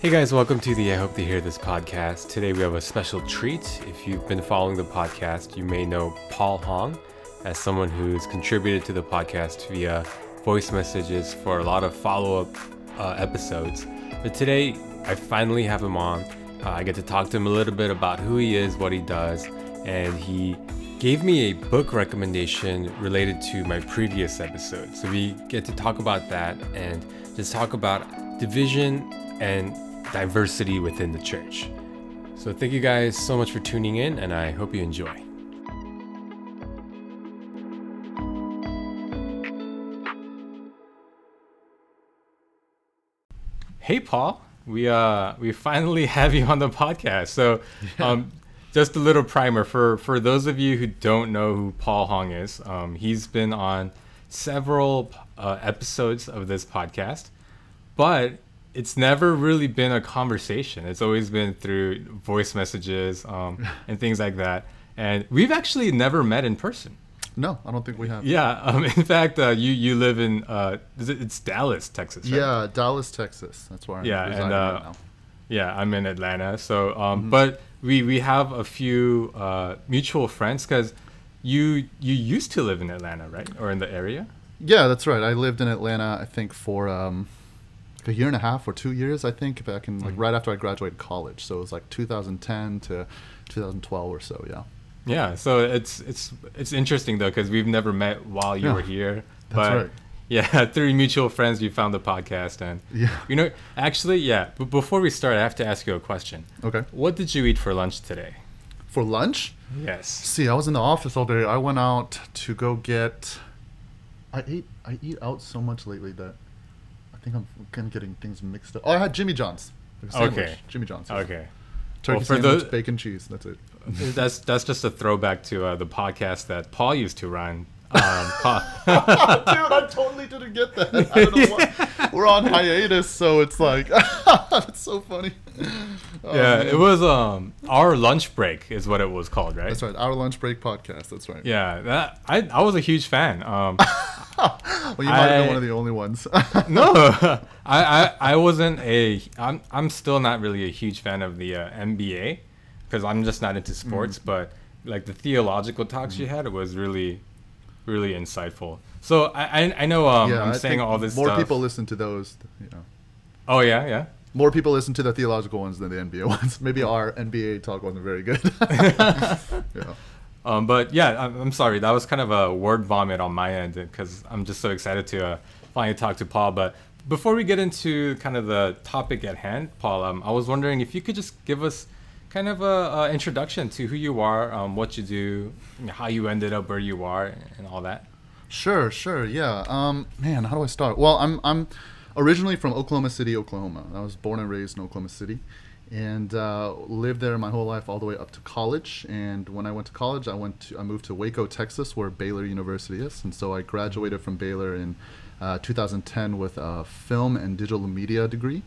Hey guys, welcome to the I Hope to Hear This podcast. Today we have a special treat. If you've been following the podcast, you may know Paul Hong as someone who's contributed to the podcast via voice messages for a lot of follow up uh, episodes. But today I finally have him on. Uh, I get to talk to him a little bit about who he is, what he does, and he gave me a book recommendation related to my previous episode. So we get to talk about that and just talk about division and diversity within the church. So thank you guys so much for tuning in, and I hope you enjoy. Hey Paul, we uh we finally have you on the podcast. So um just a little primer for for those of you who don't know who Paul Hong is. Um, he's been on several uh, episodes of this podcast, but it's never really been a conversation. It's always been through voice messages um, and things like that. And we've actually never met in person. No, I don't think we have. Yeah. Um, in fact, uh, you you live in uh, it's Dallas, Texas. Right? Yeah, Dallas, Texas. That's where I'm yeah, and right uh, now. yeah, I'm in Atlanta. So, um, Mm-hmm. but we we have a few uh, mutual friends because you you used to live in Atlanta, right, or in the area? Yeah, that's right. I lived in Atlanta, I think, for um, a year and a half or two years, I think, back in Mm-hmm. like right after I graduated college. So it was like 2010 to 2012 or so. Yeah. Yeah, so it's it's it's interesting though because we've never met while you Yeah, were here. that's but right. Yeah, through mutual friends, you found the podcast, and Yeah. you know, actually, yeah. But before we start, I have to ask you a question. Okay. What did you eat for lunch today? For lunch, Yes. see, I was in the office all day. I went out to go get. I ate. I eat out so much lately that think I'm kind of getting things mixed up. Oh, I had Jimmy John's. Like sandwich. Okay. Jimmy John's. yeah. Okay. Turkey Well, for sandwich, those- bacon, cheese. That's it. that's that's just a throwback to uh, the podcast that Paul used to run. Um, Paul, Dude, I totally didn't get that. I don't know. We're on hiatus, so it's like that's so funny. Oh, yeah, man. it was um our lunch break is what it was called, right? That's right. Our lunch break podcast. That's right. Yeah, that I I was a huge fan. Um, Well, you might have been one of the only ones. no, I, I I wasn't a. I'm I'm still not really a huge fan of the uh, NBA because I'm just not into sports. Mm. But like the theological talks you had, it was really, really insightful. So I I, I know um, yeah, I'm I saying all this More stuff. people listen to those. You know, Oh yeah, yeah. more people listen to the theological ones than the NBA ones. Maybe our NBA talk wasn't very good. yeah. Um, but yeah, I'm, I'm sorry. That was kind of a word vomit on my end because I'm just so excited to uh, finally talk to Paul. But before we get into kind of the topic at hand, Paul, um, I was wondering if you could just give us kind of a, a introduction to who you are, um, what you do, how you ended up where you are, and all that. Sure, sure, yeah. Um, man, how do I start? Well, I'm I'm originally from Oklahoma City, Oklahoma. I was born and raised in Oklahoma City, and uh, lived there my whole life, all the way up to college. And when I went to college, I went to I moved to Waco, Texas, where Baylor University is, and so I graduated from Baylor in uh, 2010 with a film and digital media degree.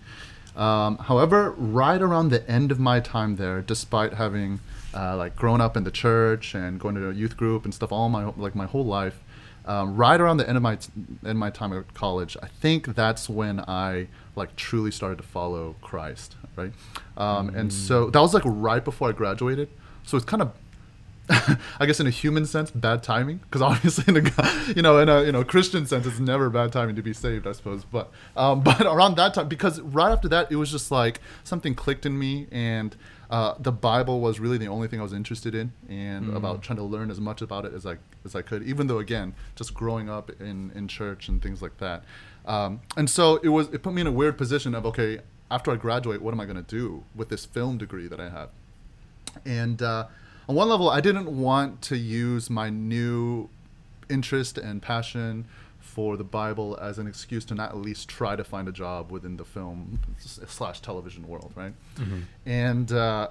Um, however, right around the end of my time there, despite having uh, like grown up in the church and going to a youth group and stuff all my like my whole life, um, right around the end of my t- end my time at college, I think that's when I like truly started to follow Christ, right? Um, And so that was like right before I graduated. So it's kind of I guess in a human sense, bad timing, because obviously in a you know in a you know Christian sense, it's never bad timing to be saved, I suppose. But um, but around that time, because right after that, it was just like something clicked in me, and uh, the Bible was really the only thing I was interested in, and about trying to learn as much about it as I as I could. Even though again, just growing up in in church and things like that, um, and so it was it put me in a weird position of okay, after I graduate, what am I going to do with this film degree that I have? And uh, on one level, I didn't want to use my new interest and passion for the Bible as an excuse to not at least try to find a job within the film slash television world, right? And uh,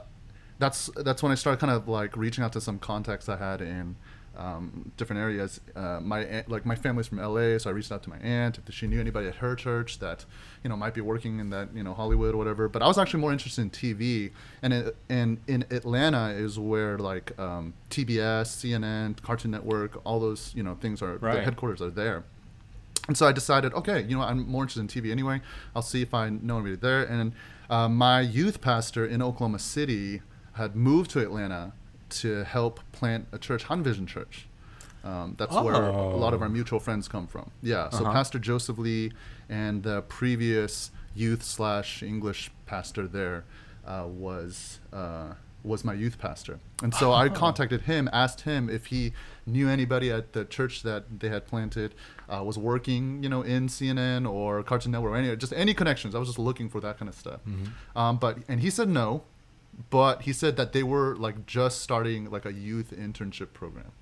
that's that's when I started kind of like reaching out to some contacts I had in um, different areas. Uh, my aunt, like my family's from LA, so I reached out to my aunt if she knew anybody at her church that you know might be working in that you know Hollywood or whatever. But I was actually more interested in TV, and it, and in Atlanta is where like um, TBS, CNN, Cartoon Network, all those you know things are Right. the headquarters are there. and so I decided, okay, you know, I'm more interested in TV anyway. I'll see if I know anybody there. And uh, my youth pastor in Oklahoma City had moved to Atlanta to help plant a church, Han Vision Church. Um, that's where a lot of our mutual friends come from. Yeah, so Uh-huh. Pastor Joseph Lee and the previous youth slash English pastor there uh, was uh, was my youth pastor, and so I contacted him, asked him if he knew anybody at the church that they had planted, uh, was working, you know, in CNN or Cartoon Network or any just any connections. I was just looking for that kind of stuff. Um, but and he said no, but he said that they were like just starting like a youth internship program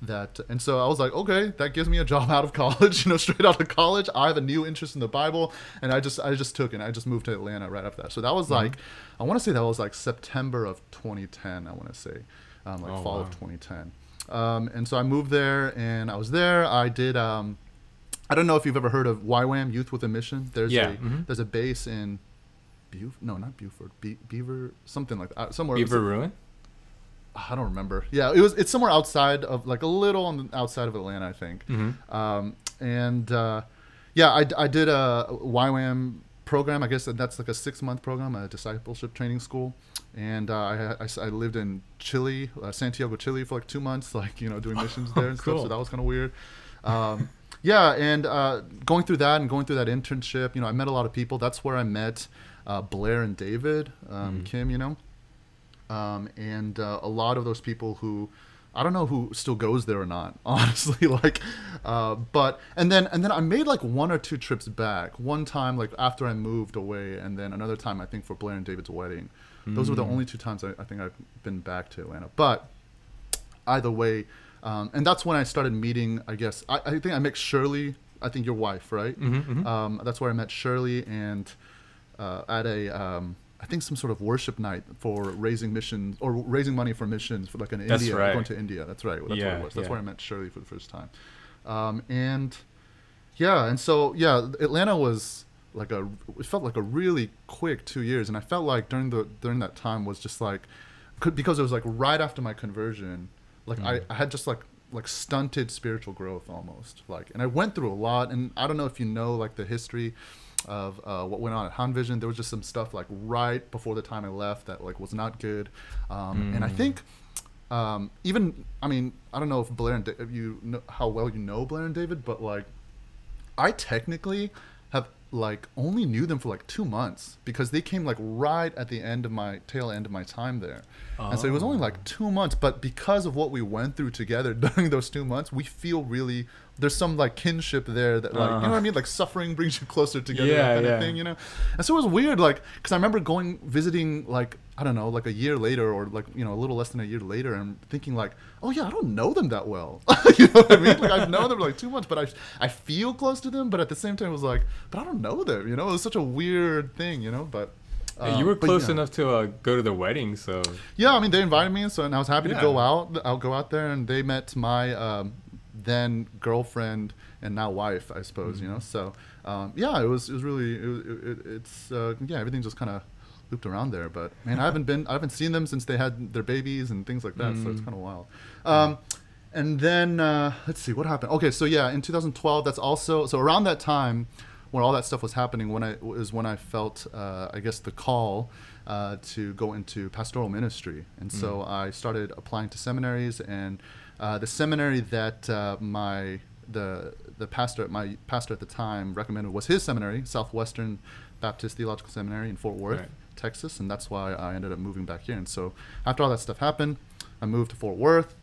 that and so i was like okay that gives me a job out of college you know straight out of college. I have a new interest in the bible and i just i just took it. I just moved to atlanta right after that. So that was like i want to say that was like september of 2010 i want to say um, like Oh, fall wow. of 2010 um, and so i moved there and i was there. I did um, i don't know if you've ever heard of YWAM youth with a mission. There's Yeah, a mhm. there's a base in Buf- no not buford Be- beaver something like that somewhere Beaver Ruin. I don't remember. Yeah, it was. It's somewhere outside of like a little on the outside of Atlanta, I think. Mm-hmm. Um, and uh, yeah, I, I did a YWAM program. I guess that's like a six month program, a discipleship training school. And uh, I, I, I lived in Chile, uh, Santiago, Chile, for like two months, like you know, doing missions there and Cool. stuff. So that was kind of weird. Um, yeah, and uh, going through that and going through that internship, you know, I met a lot of people. That's where I met uh, Blair and David, um, Mhm. Kim, you know um, and uh, a lot of those people who I don't know who still goes there or not, honestly. Like, uh, but and then and then I made like one or two trips back. One time like after I moved away, and then another time I think for Blair and David's wedding. Those were the Mm. only two times I, I think I've been back to Atlanta. But either way, um, and that's when I started meeting. I guess I, I think I met Shirley. I think your wife, right? Mm-hmm. Um, that's where I met Shirley and uh, at a um, I think some sort of worship night for raising missions or raising money for missions for like an That's India right. going to India. That's right. That's what Yeah, it was. That's yeah. where I met Shirley for the first time. Um, and yeah, and so yeah, Atlanta was like a it felt like a really quick two years, and I felt like during the during that time was just like could, because it was like right after my conversion, like I, Mm. I had just like like stunted spiritual growth almost like and i went through a lot and i don't know if you know like the history of uh, what went on at Han Vision. There was just some stuff like right before the time I left that like was not good, um, and I Mm. think um, even I mean I don't know if Blair and da- if you know how well you know Blair and David, but like I technically have like only knew them for like two months because they came like right at the end of my tail end of my time there, and so it was only Oh. like two months. But because of what we went through together during those two months, we feel really there's some like kinship there that like you know what I Uh-huh. mean like suffering brings you closer together Yeah, that kind yeah. of thing you know and so it was weird like because I remember going visiting like I don't know like a year later or like you know a little less than a year later and thinking like oh yeah I don't know them that well you know what I mean like I've known them like two months but I I feel close to them but at the same time it was like but I don't know them you know it was such a weird thing you know but Hey, you were um, but close yeah. enough to uh, go to the wedding, so Yeah, I mean they invited me, so and I was happy to go out. I'll go out there, and they met my um, then girlfriend and now wife, I suppose. You know, so um, yeah, it was it was really it, it, it, it's uh, yeah everything just kind of looped around there. But man, I haven't been I haven't seen them since they had their babies and things like that. So it's Mm. kind of wild. Um, and then uh, let's see what happened. Okay, so yeah, in 2012, that's also so around that time when all that stuff was happening. When I was when I felt uh, I guess the call uh, to go into pastoral ministry, and so I started applying to seminaries. And uh, the seminary that uh, my the the pastor my pastor at the time recommended was his seminary, Southwestern Baptist Theological Seminary in Fort Worth. Right. Texas, and that's why I ended up moving back here. And so after all that stuff happened, I moved to Fort Worth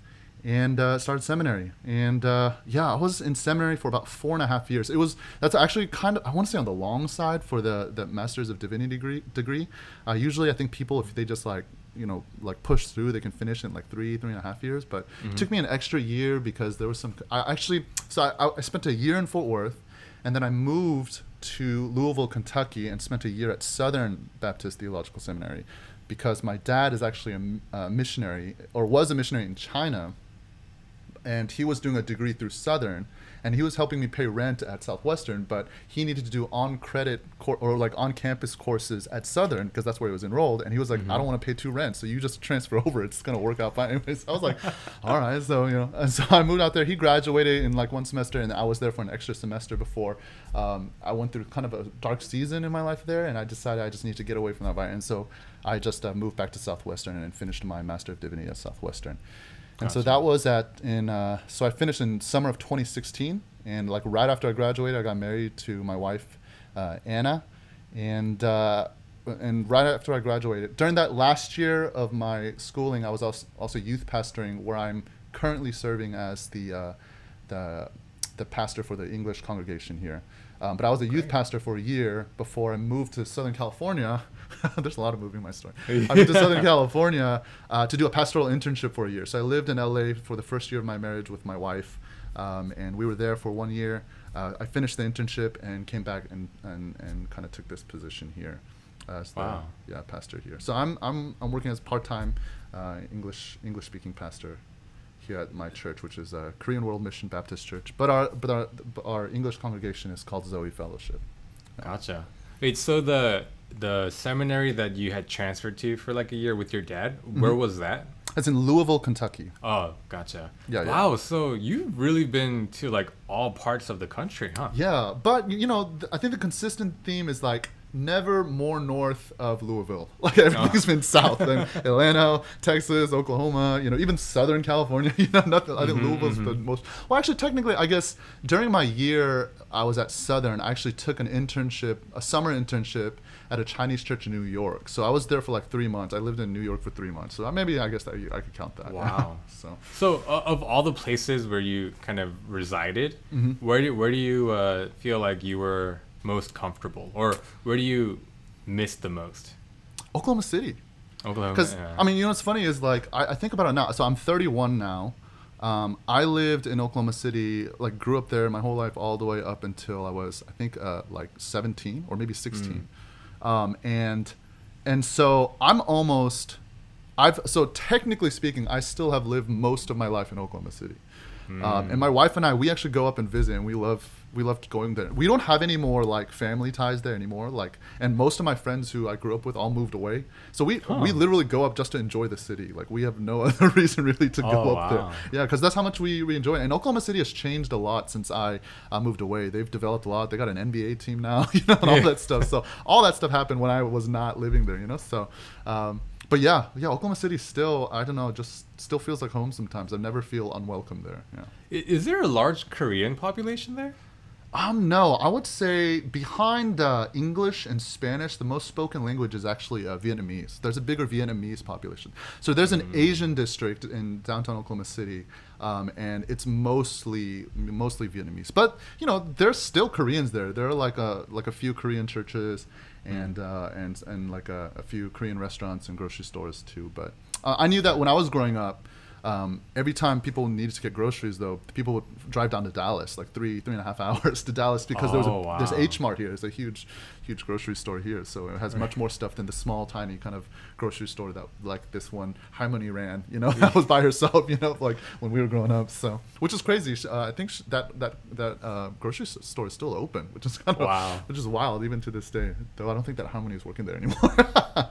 and uh, started seminary. And uh, yeah, I was in seminary for about four and a half years. It was that's actually kind of I want to say on the long side for the the Masters of Divinity degree. Degree. Uh, usually, I think people if they just like you know like push through, they can finish in like three three and a half years. But it took mm-hmm. me an extra year because there was some. I actually so I, I spent a year in Fort Worth, and then I moved to Louisville, Kentucky, and spent a year at Southern Baptist Theological Seminary because my dad is actually a missionary or was a missionary in China. and he was doing a degree through Southern, and he was helping me pay rent at Southwestern, but he needed to do on credit cor- or like on campus courses at Southern because that's where he was enrolled, and he was like, I don't want to pay two rents, so you just transfer over, it's gonna work out fine. Anyways, I was like, all right, so you know, and so I moved out there. He graduated in like one semester, and I was there for an extra semester before. Um, I went through kind of a dark season in my life there, and I decided I just need to get away from that environment, and so I just uh, moved back to Southwestern and finished my Master of Divinity at Southwestern. And so that was at in uh, so I finished in summer of 2016, and like right after I graduated, I got married to my wife uh, Anna, and uh, and right after I graduated, during that last year of my schooling, I was also, also youth pastoring, where I'm currently serving as the uh, the the pastor for the English congregation here. Um, but I was a youth pastor for a year before I moved to Southern California. There's a lot of moving in my story. I moved to Southern California uh, to do a pastoral internship for a year. So I lived in LA for the first year of my marriage with my wife, um, and we were there for one year. Uh, I finished the internship and came back and, and, and kind of took this position here as the Wow. yeah pastor here. So I'm I'm I'm working as part time uh, English English speaking pastor here at my church, which is a Korean World Mission Baptist Church. But our but our but our English congregation is called Zoe Fellowship. Gotcha. Wait, so the the seminary that you had transferred to for like a year with your dad, where Mhm. was that? It's in Louisville, Kentucky. Oh, gotcha. Yeah, yeah. Wow, so you've really been to like all parts of the country, huh? Yeah, but you know, I think the consistent theme is like never more north of Louisville. Like everything's been south. And Atlanta, Texas, Oklahoma, you know, even Southern California. You know, nothing. I think Mhm, Louisville's the mhm. most. Well, actually, technically, I guess during my year I was at Southern, I actually took an internship, a summer internship at a Chinese church in New York. So I was there for like three months. I lived in New York for three months. So maybe I guess that I could count that. Wow. so. So, uh, of all the places where you kind of resided, Mhm. where do where do you uh, feel like you were most comfortable, or where do you miss the most? Oklahoma City. Oklahoma. Because yeah. I mean, you know what's funny is like I, I think about it now. So I'm 31 now. Um, I lived in Oklahoma City, like grew up there my whole life, all the way up until I was, I think, uh, like 17 or maybe 16. Um, and and so I'm almost, I've so technically speaking, I still have lived most of my life in Oklahoma City. Um, and my wife and I, we actually go up and visit, and we love we loved going there. We don't have any more like family ties there anymore. Like, and most of my friends who I grew up with all moved away. So we Huh. we literally go up just to enjoy the city. Like, we have no other reason really to go Oh, up wow. there. Yeah, because that's how much we, we enjoy it. And Oklahoma City has changed a lot since I uh, moved away. They've developed a lot. They got an NBA team now, you know, and all Yeah. that stuff. So all that stuff happened when I was not living there, you know. So, um, but yeah, yeah, Oklahoma City still, I don't know, just still feels like home sometimes. I never feel unwelcome there. Yeah. Is there a large Korean population there? Um, no, I would say behind uh, English and Spanish, the most spoken language is actually uh, Vietnamese. There's a bigger Vietnamese population. So there's an Asian district in downtown Oklahoma City, um, and it's mostly mostly Vietnamese. But you know, there's still Koreans there. There are like a like a few Korean churches and uh, and and like a, a few Korean restaurants and grocery stores too. But uh, I knew that when I was growing up. Um, every time people needed to get groceries, though, people would drive down to Dallas, like three, three and a half hours to Dallas, because there's Oh, a there's. H Mart here. It's a huge, huge grocery store here, so it has much more stuff than the small, tiny kind of grocery store that like this one Harmony ran. You know, that was by herself. You know, like when we were growing up. So, which is crazy. Uh, I think sh- that that that uh, grocery store is still open, which is kind of Wow. which is wild even to this day. Though I don't think that Harmony is working there anymore.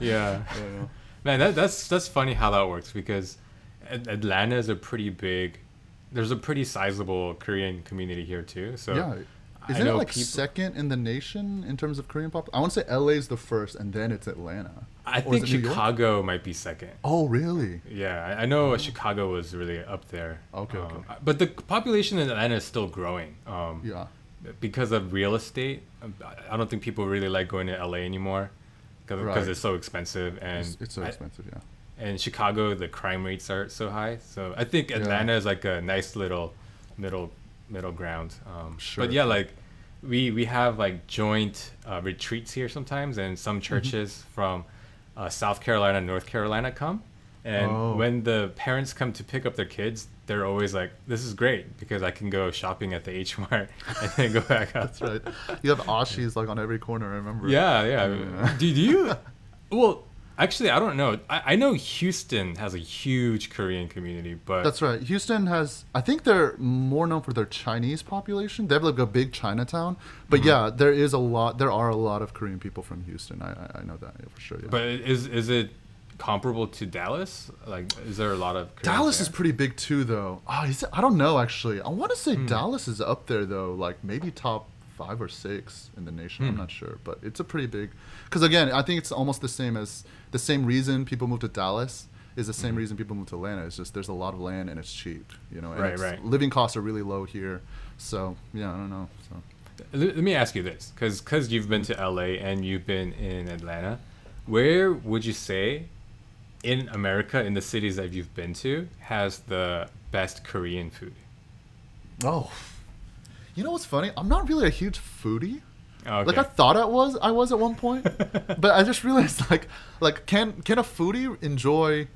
Yeah. yeah. Man, that, that's that's funny how that works because Atlanta is a pretty big. There's a pretty sizable Korean community here too. So yeah. Isn't it like peop- second in the nation in terms of Korean pop? I want to say LA is the first, and then it's Atlanta. I Or think it New York? Chicago might be second. Oh, really? Yeah, I, I know Chicago was really up there. Okay, Um, okay. But the population in Atlanta is still growing. Um, Yeah. Because of real estate, um, I- I don't think people really like going to LA anymore because Right. it's so expensive and It's, it's so I- expensive. Yeah. And Chicago the crime rates are so high. So I think Yeah. Atlanta is like a nice little middle middle ground. Um, Sure. But yeah, like we we have like joint uh, retreats here sometimes, and some Mm-hmm. churches from uh, South Carolina, North Carolina come. And Oh. when the parents come to pick up their kids, they're always like, "This is great because I can go shopping at the H Mart and then go back out." That's right. You have Ashi's like on every corner. I remember. Yeah, yeah. Yeah. Do, do you? Well, Actually, I don't know. I, I know Houston has a huge Korean community, but That's right. Houston has, I think they're more known for their Chinese population. They have like a big Chinatown. But Mm-hmm. yeah, there is a lot, there are a lot of Korean people from Houston. I, I, know that for sure. Yeah. but is is it comparable to Dallas? Like, is there a lot of Koreans Dallas there? is pretty big too, though. Oh, is it? I don't know actually. I want to say Hmm. Dallas is up there though, like maybe top five or six in the nation. I'm Hmm. not sure, but it's a pretty big. Because again, I think it's almost the same as the same reason people move to Dallas is the same reason people move to Atlanta. It's just there's a lot of land and it's cheap, you know. And Right, right. Living costs are really low here, so yeah, I don't know. So Let let me ask you this, because because you've been to LA and you've been in Atlanta, where would you say, in America, in the cities that you've been to, has the best Korean food? oh, you know what's funny? I'm not really a huge foodie. Oh, Like I thought I was, I was at one point, but I just realized like, like can can a foodie enjoy,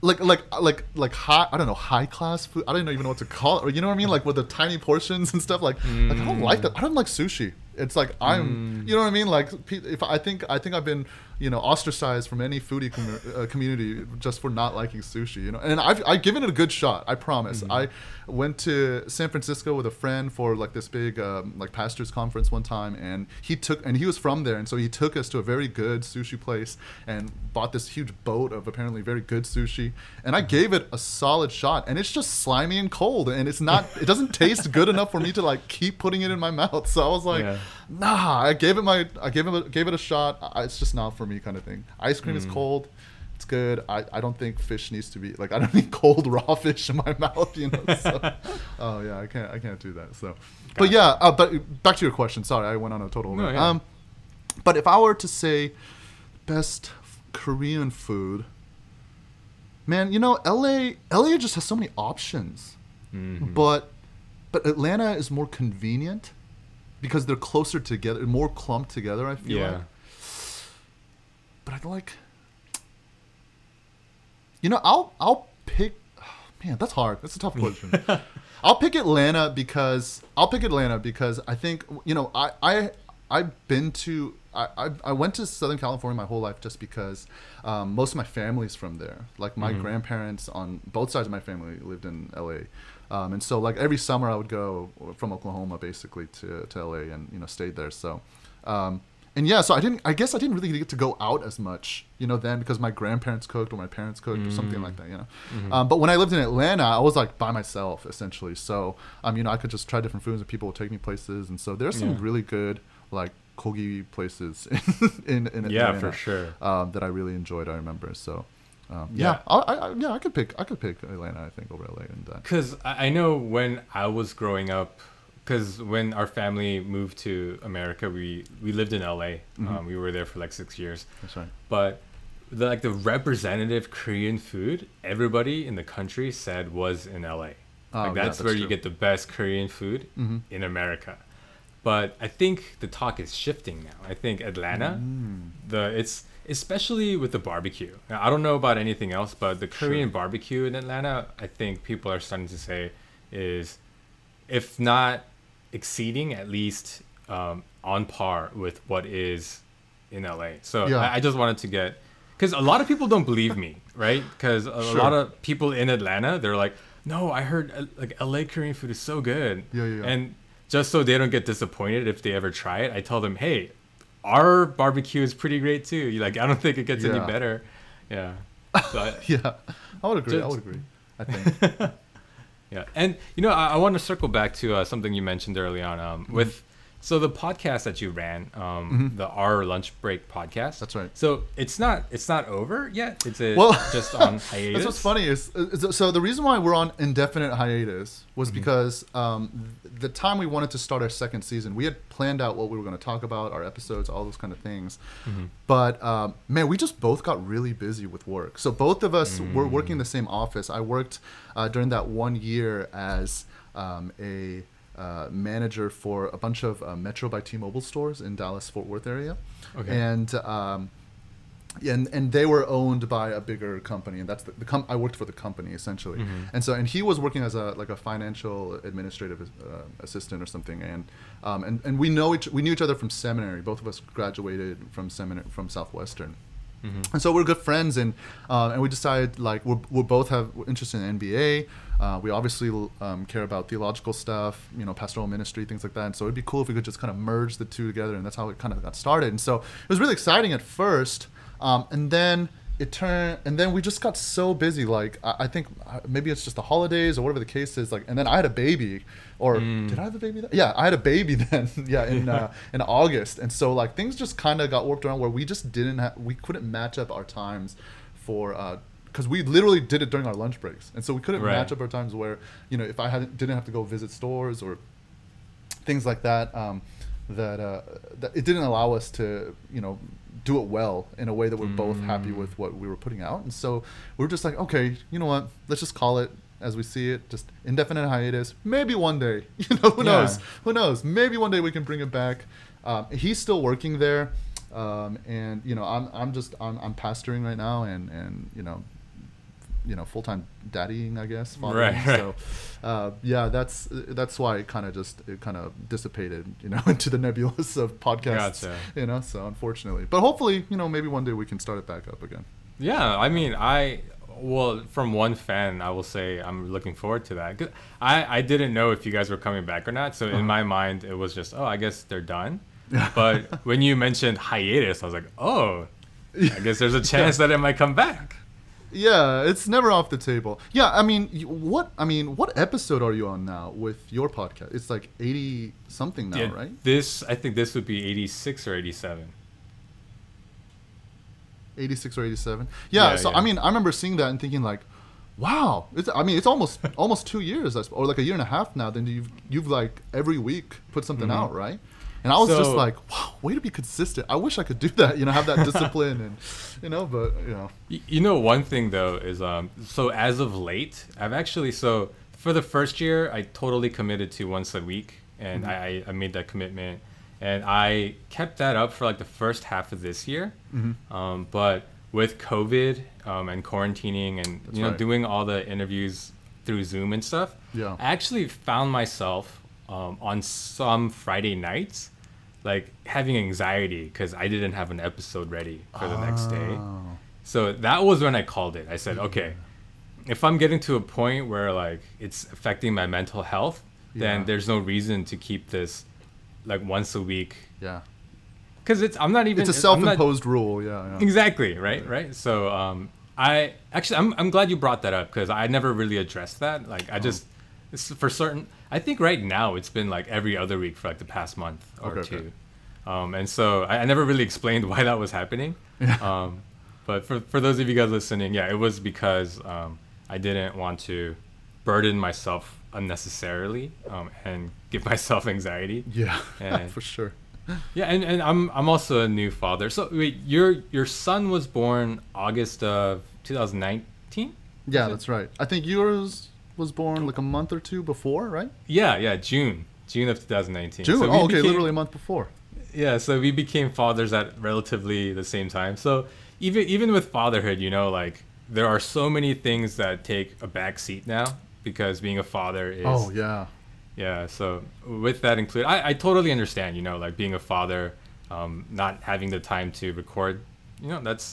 like like like like high I don't know high class food I don't even know what to call it or you know what I mean like with the tiny portions and stuff like like I don't like hmm. that I don't like sushi. It's like I'm you know what I mean? Like if I think I think I've been you know ostracized from any foodie commu- uh, community just for not liking sushi you know? And I've I've given it a good shot I promise. I went to San Francisco with a friend for like this big um, like pastors conference one time and he took and he was from there and so he took us to a very good sushi place and bought this huge boat of apparently very good sushi and I gave it a solid shot and it's just slimy and cold and it's not it doesn't taste good enough for me to like keep putting it in my mouth. So I was like Yeah. Nah I gave it my I gave it a, gave it a shot I, it's just not for me kind of thing ice cream is cold it's good. I, I don't think fish needs to be like I don't need cold raw fish in my mouth, you know. So, oh yeah, I can't I can't do that. So, but yeah, uh, but back to your question. Sorry, I went on a total. No, yeah. Um, but if I were to say best Korean food, man, you know, LA LA just has so many options, Mhm. but but Atlanta is more convenient because they're closer together, more clumped together. I feel Yeah. like. But I'd like. You know, I'll I'll pick. man, that's hard. That's a tough question. I'll pick Atlanta because I'll pick Atlanta because I think you know I I I've been to I I, I went to Southern California my whole life just because um, most of my family's from there. Like my Mhm. grandparents on both sides of my family lived in L.A. Um, and so like every summer I would go from Oklahoma basically to, to LA and you know stayed there. So um, and yeah, so I didn't. I guess I didn't really get to go out as much, you know, then because my grandparents cooked or my parents cooked or something Mm. like that, you know. Mhm. Um, but when I lived in Atlanta, I was like by myself essentially. So um, you know, I could just try different foods and people would take me places. And so there's some Yeah. really good like kogi places in in, in Yeah, Atlanta for sure. um, that I really enjoyed. I remember. So um, Yeah. yeah, I, I, I- yeah, I could pick I could pick Atlanta. I think over LA and uh, Because I I know when I was growing up, because when our family moved to America, we, we lived in LA. Mhm. Um, we were there for like six years. that's right. But the, like the representative Korean food, everybody in the country said was in LA. Oh, like yeah, that's, that's where true. you get the best Korean food Mhm. in America. But I think the talk is shifting now. I think Atlanta, Mm. the it's especially with the barbecue. Now, I don't know about anything else, but the Korean barbecue in Atlanta, I think people are starting to say is, if not exceeding, at least um, on par with what is in LA. So Yeah. I, I just wanted to get because a lot of people don't believe me, right? Because a, a lot of people in Atlanta, they're like, no, I heard uh, like LA Korean food is so good. Yeah, yeah, yeah. And just so they don't get disappointed if they ever try it, I tell them, hey, our barbecue is pretty great too. You like, I don't think it gets any better. Yeah. So I, Yeah, I would agree. I would agree. I think. yeah, and you know, I, I want to circle back to uh, something you mentioned early on um, with. So the podcast that you ran, um, Mhm. the Our Lunch Break podcast. That's right. So it's not it's not over yet. It's a, Well, just on hiatus. That's what's funny is, is so the reason why we're on indefinite hiatus was Mm-hmm. because um, the time we wanted to start our second season, we had planned out what we were going to talk about, our episodes, all those kind of things. Mhm. But um, man, we just both got really busy with work. So both of us were Mm. working in the same office. I worked uh, during that one year as um, a uh, manager for a bunch of uh, Metro by T-Mobile stores in Dallas Fort Worth area, Okay. and um, and and they were owned by a bigger company, and that's the, the com- I worked for the company essentially, Mhm. and so and he was working as a like a financial administrative uh, assistant or something, and um, and and we know each we knew each other from seminary. Both of us graduated from seminary from Southwestern, And so we're good friends, and uh, and we decided like we're, we both have we're interested in NBA. Uh, we obviously um, care about theological stuff, you know, pastoral ministry, things like that. And so it'd be cool if we could just kind of merge the two together, and that's how it kind of got started. And so it was really exciting at first, um, and then it turned, and then we just got so busy. Like I, I think uh, maybe it's just the holidays or whatever the case is. Like, and then I had a baby, or did I have a baby? Then? Yeah, I had a baby then. yeah, in uh, in August, and so like things just kind of got worked around where we just didn't have, we couldn't match up our times for. Uh, because we literally did it during our lunch breaks, and so we couldn't Right. match up our times where you know if I hadn't didn't have to go visit stores or things like that um, that, uh, that it didn't allow us to you know do it well in a way that we're both happy with what we were putting out. And so we're just like okay you know what? Let's just call it as we see it just indefinite hiatus. Maybe one day you know who knows? Who knows? Maybe one day we can bring it back. Um, he's still working there. Um, and you know I'm, I'm just I'm, I'm pastoring right now and and you know you know full-time daddying i guess fathering. Right, right. so uh, yeah that's that's why it kind of just it kind of dissipated you know into the nebulous of podcasts Gotcha. you know so unfortunately but hopefully you know maybe one day we can start it back up again Yeah, I mean, I well, from one fan, I will say I'm looking forward to that. 'Cause I I didn't know if you guys were coming back or not, so Uh-huh. in my mind it was just, oh, I guess they're done. But when you mentioned hiatus, I was like, oh, I guess there's a chance that it might come back. Yeah it's never off the table. Yeah i mean what i mean what episode are you on now with your podcast? It's like 80 something now Yeah, right? This I think this would be 86 or 87. 86 or 87 yeah, Yeah, so yeah. i mean i remember seeing that and thinking like wow it's i mean it's almost almost two years I or like a year and a half now then you've you've like every week put something mm-hmm. out right and i was just Mm-hmm. Like wow way to be consistent i wish i could do that you know have that discipline and you know but you know You know, one thing though is um, so as of late, I've actually so for the first year, I totally committed to once a week, and Mm-hmm. I, I made that commitment, and I kept that up for like the first half of this year. Mm-hmm. Um, but with COVID um, and quarantining and That's you know right. doing all the interviews through Zoom and stuff, Yeah. I actually found myself um, on some Friday nights. Like having anxiety because I didn't have an episode ready for the next day. Oh. So that was when I called it. I said, okay, if I'm getting to a point where like it's affecting my mental health, then Yeah. there's no reason to keep this like once a week yeah because it's I'm not even it's a not- self-imposed rule yeah, yeah. exactly right right. So um, I actually I'm I'm glad you brought that up because I never really addressed that. Like Oh. I just it's for certain. I think right now it's been like every other week for like the past month or Okay, two. okay. Um, and so I, I never really explained why that was happening. Um, but for, for those of you guys listening, yeah, it was because um, I didn't want to burden myself unnecessarily um, and give myself anxiety. yeah And- for sure Yeah, and, and I'm I'm also a new father. So wait, your your son was born August of 2019. yeah that's right i think yours was born like a month or two before right Yeah, yeah, June, June of 2019. june So oh okay became- literally a month before Yeah, so we became fathers at relatively the same time. So even even with fatherhood, you know, like there are so many things that take a back seat now because being a father is oh yeah yeah. So with that included, I, I totally understand. You know, like being a father, um, not having the time to record. You know, that's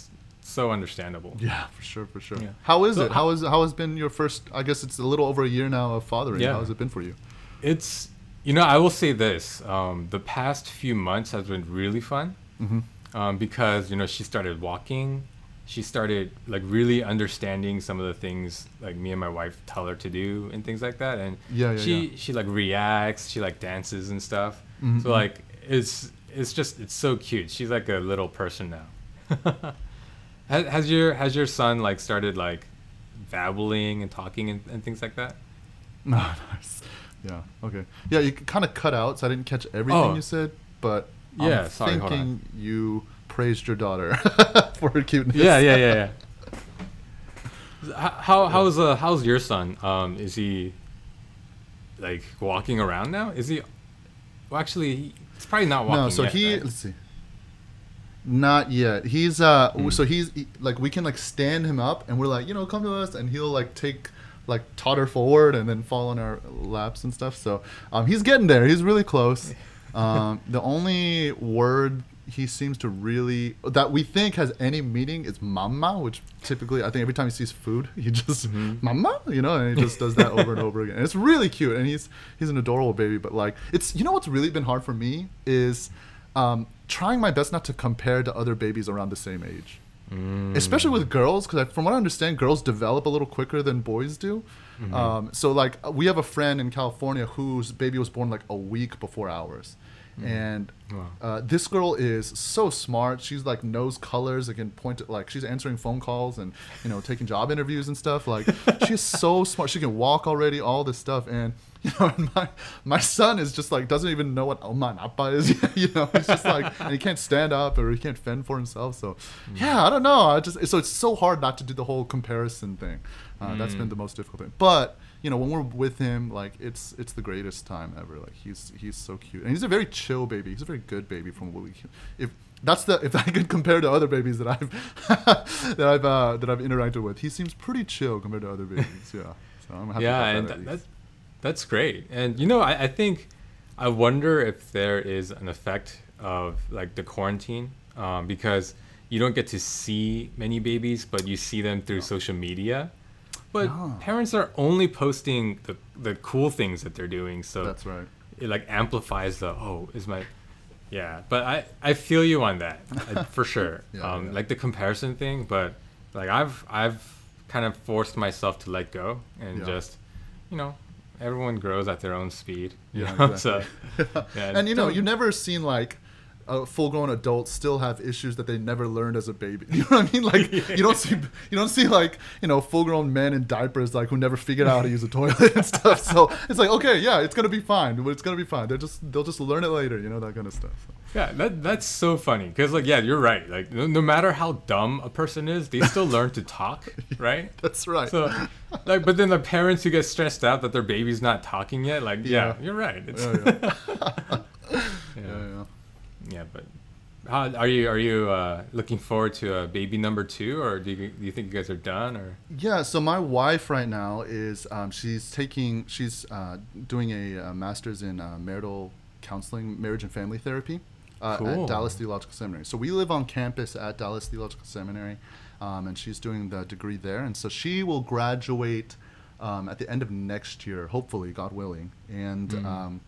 so understandable. Yeah, for sure, for sure. Yeah. How is So it? how- is how has been your first? I guess it's a little over a year now of fathering. Yeah. How has it been for you? It's you know I will say this: um, the past few months has been really fun Mm-hmm. um, because you know she started walking, she started like really understanding some of the things like me and my wife tell her to do and things like that, and Yeah, yeah, she yeah. she like reacts, she like dances and stuff. Mhm, So mhm. like it's it's just it's so cute. She's like a little person now. has, has your has your son like started like babbling and talking and, and things like that? No, nice. Yeah. Okay. Yeah, you kind of cut out, so I didn't catch everything Oh. you said, but Yeah, I'm sorry, thinking you praised your daughter for her cuteness. yeah, yeah, yeah, yeah. How how- how's uh how's your son? Um, is he like walking around now? Is he? Well, actually, he- he's probably not walking. No, so yet, he right? let's see. Not yet. He's uh Hmm. so he's he- like we can like stand him up and we're like, you know, come to us and he'll like take like totter forward and then fall on our laps and stuff. So um he's getting there. He's really close. Um the only word he seems to really that we think has any meaning is mama, which typically I think every time he sees food, he just mama, you know, and he just does that over and over again. And it's really cute, and he's he's an adorable baby. But like, it's you know what's really been hard for me is um, trying my best not to compare to other babies around the same age, especially with girls, because from what I understand, girls develop a little quicker than boys do. Um, so like we have a friend in California whose baby was born like a week before ours. And Wow. uh, this girl is so smart. She's like knows colors. Again, point at, like she's answering phone calls and you know taking job interviews and stuff. Like she's so smart. She can walk already. All this stuff. And you know, and my my son is just like doesn't even know what oma and appa is. you know, he's just like and he can't stand up or he can't fend for himself. So yeah, I don't know. I just so it's so hard not to do the whole comparison thing. Uh, That's been the most difficult thing. But you know, when we're with him, like it's it's the greatest time ever. Like he's he's so cute, and he's a very chill baby. He's a very good baby from what we. If that's the if I could compare to other babies that I've that I've uh, that I've interacted with, he seems pretty chill compared to other babies. Yeah, so I'm happy. yeah, about and that at that's that's great. And you know, I, I think I wonder if there is an effect of like the quarantine um, because you don't get to see many babies, but you see them through social media. But No. parents are only posting the the cool things that they're doing, so that's right. it like amplifies the oh is my yeah but i i feel you on that I- for sure Yeah, um yeah. like the comparison thing but like i've i've kind of forced myself to let go and Yeah. just you know everyone grows at their own speed you Yeah, know? so yeah, and you know, you've never seen like full-grown adult still have issues that they never learned as a baby. You know what I mean? Like you don't see you don't see like you know full-grown men in diapers like who never figured out how to use a toilet and stuff. So it's like okay, yeah, it's gonna be fine. But it's gonna be fine. They're just they'll just learn it later. You know that kind of stuff. So. yeah that that's so funny because like yeah you're right like no, no matter how dumb a person is they still learn to talk right That's right. so like but then the parents who get stressed out that their baby's not talking yet like yeah, Yeah. you're right it's, yeah, yeah. yeah. Yeah, but how are you? Are you uh, looking forward to a baby number two, or do you, do you think you guys are done? Or Yeah, so my wife right now is um, she's taking she's uh, doing a, uh master's in uh, marital counseling, marriage and family therapy uh, Cool. at Dallas Theological Seminary. So we live on campus at Dallas Theological Seminary, um, and she's doing the degree there. And so she will graduate um, at the end of next year, hopefully, God willing. And Mm.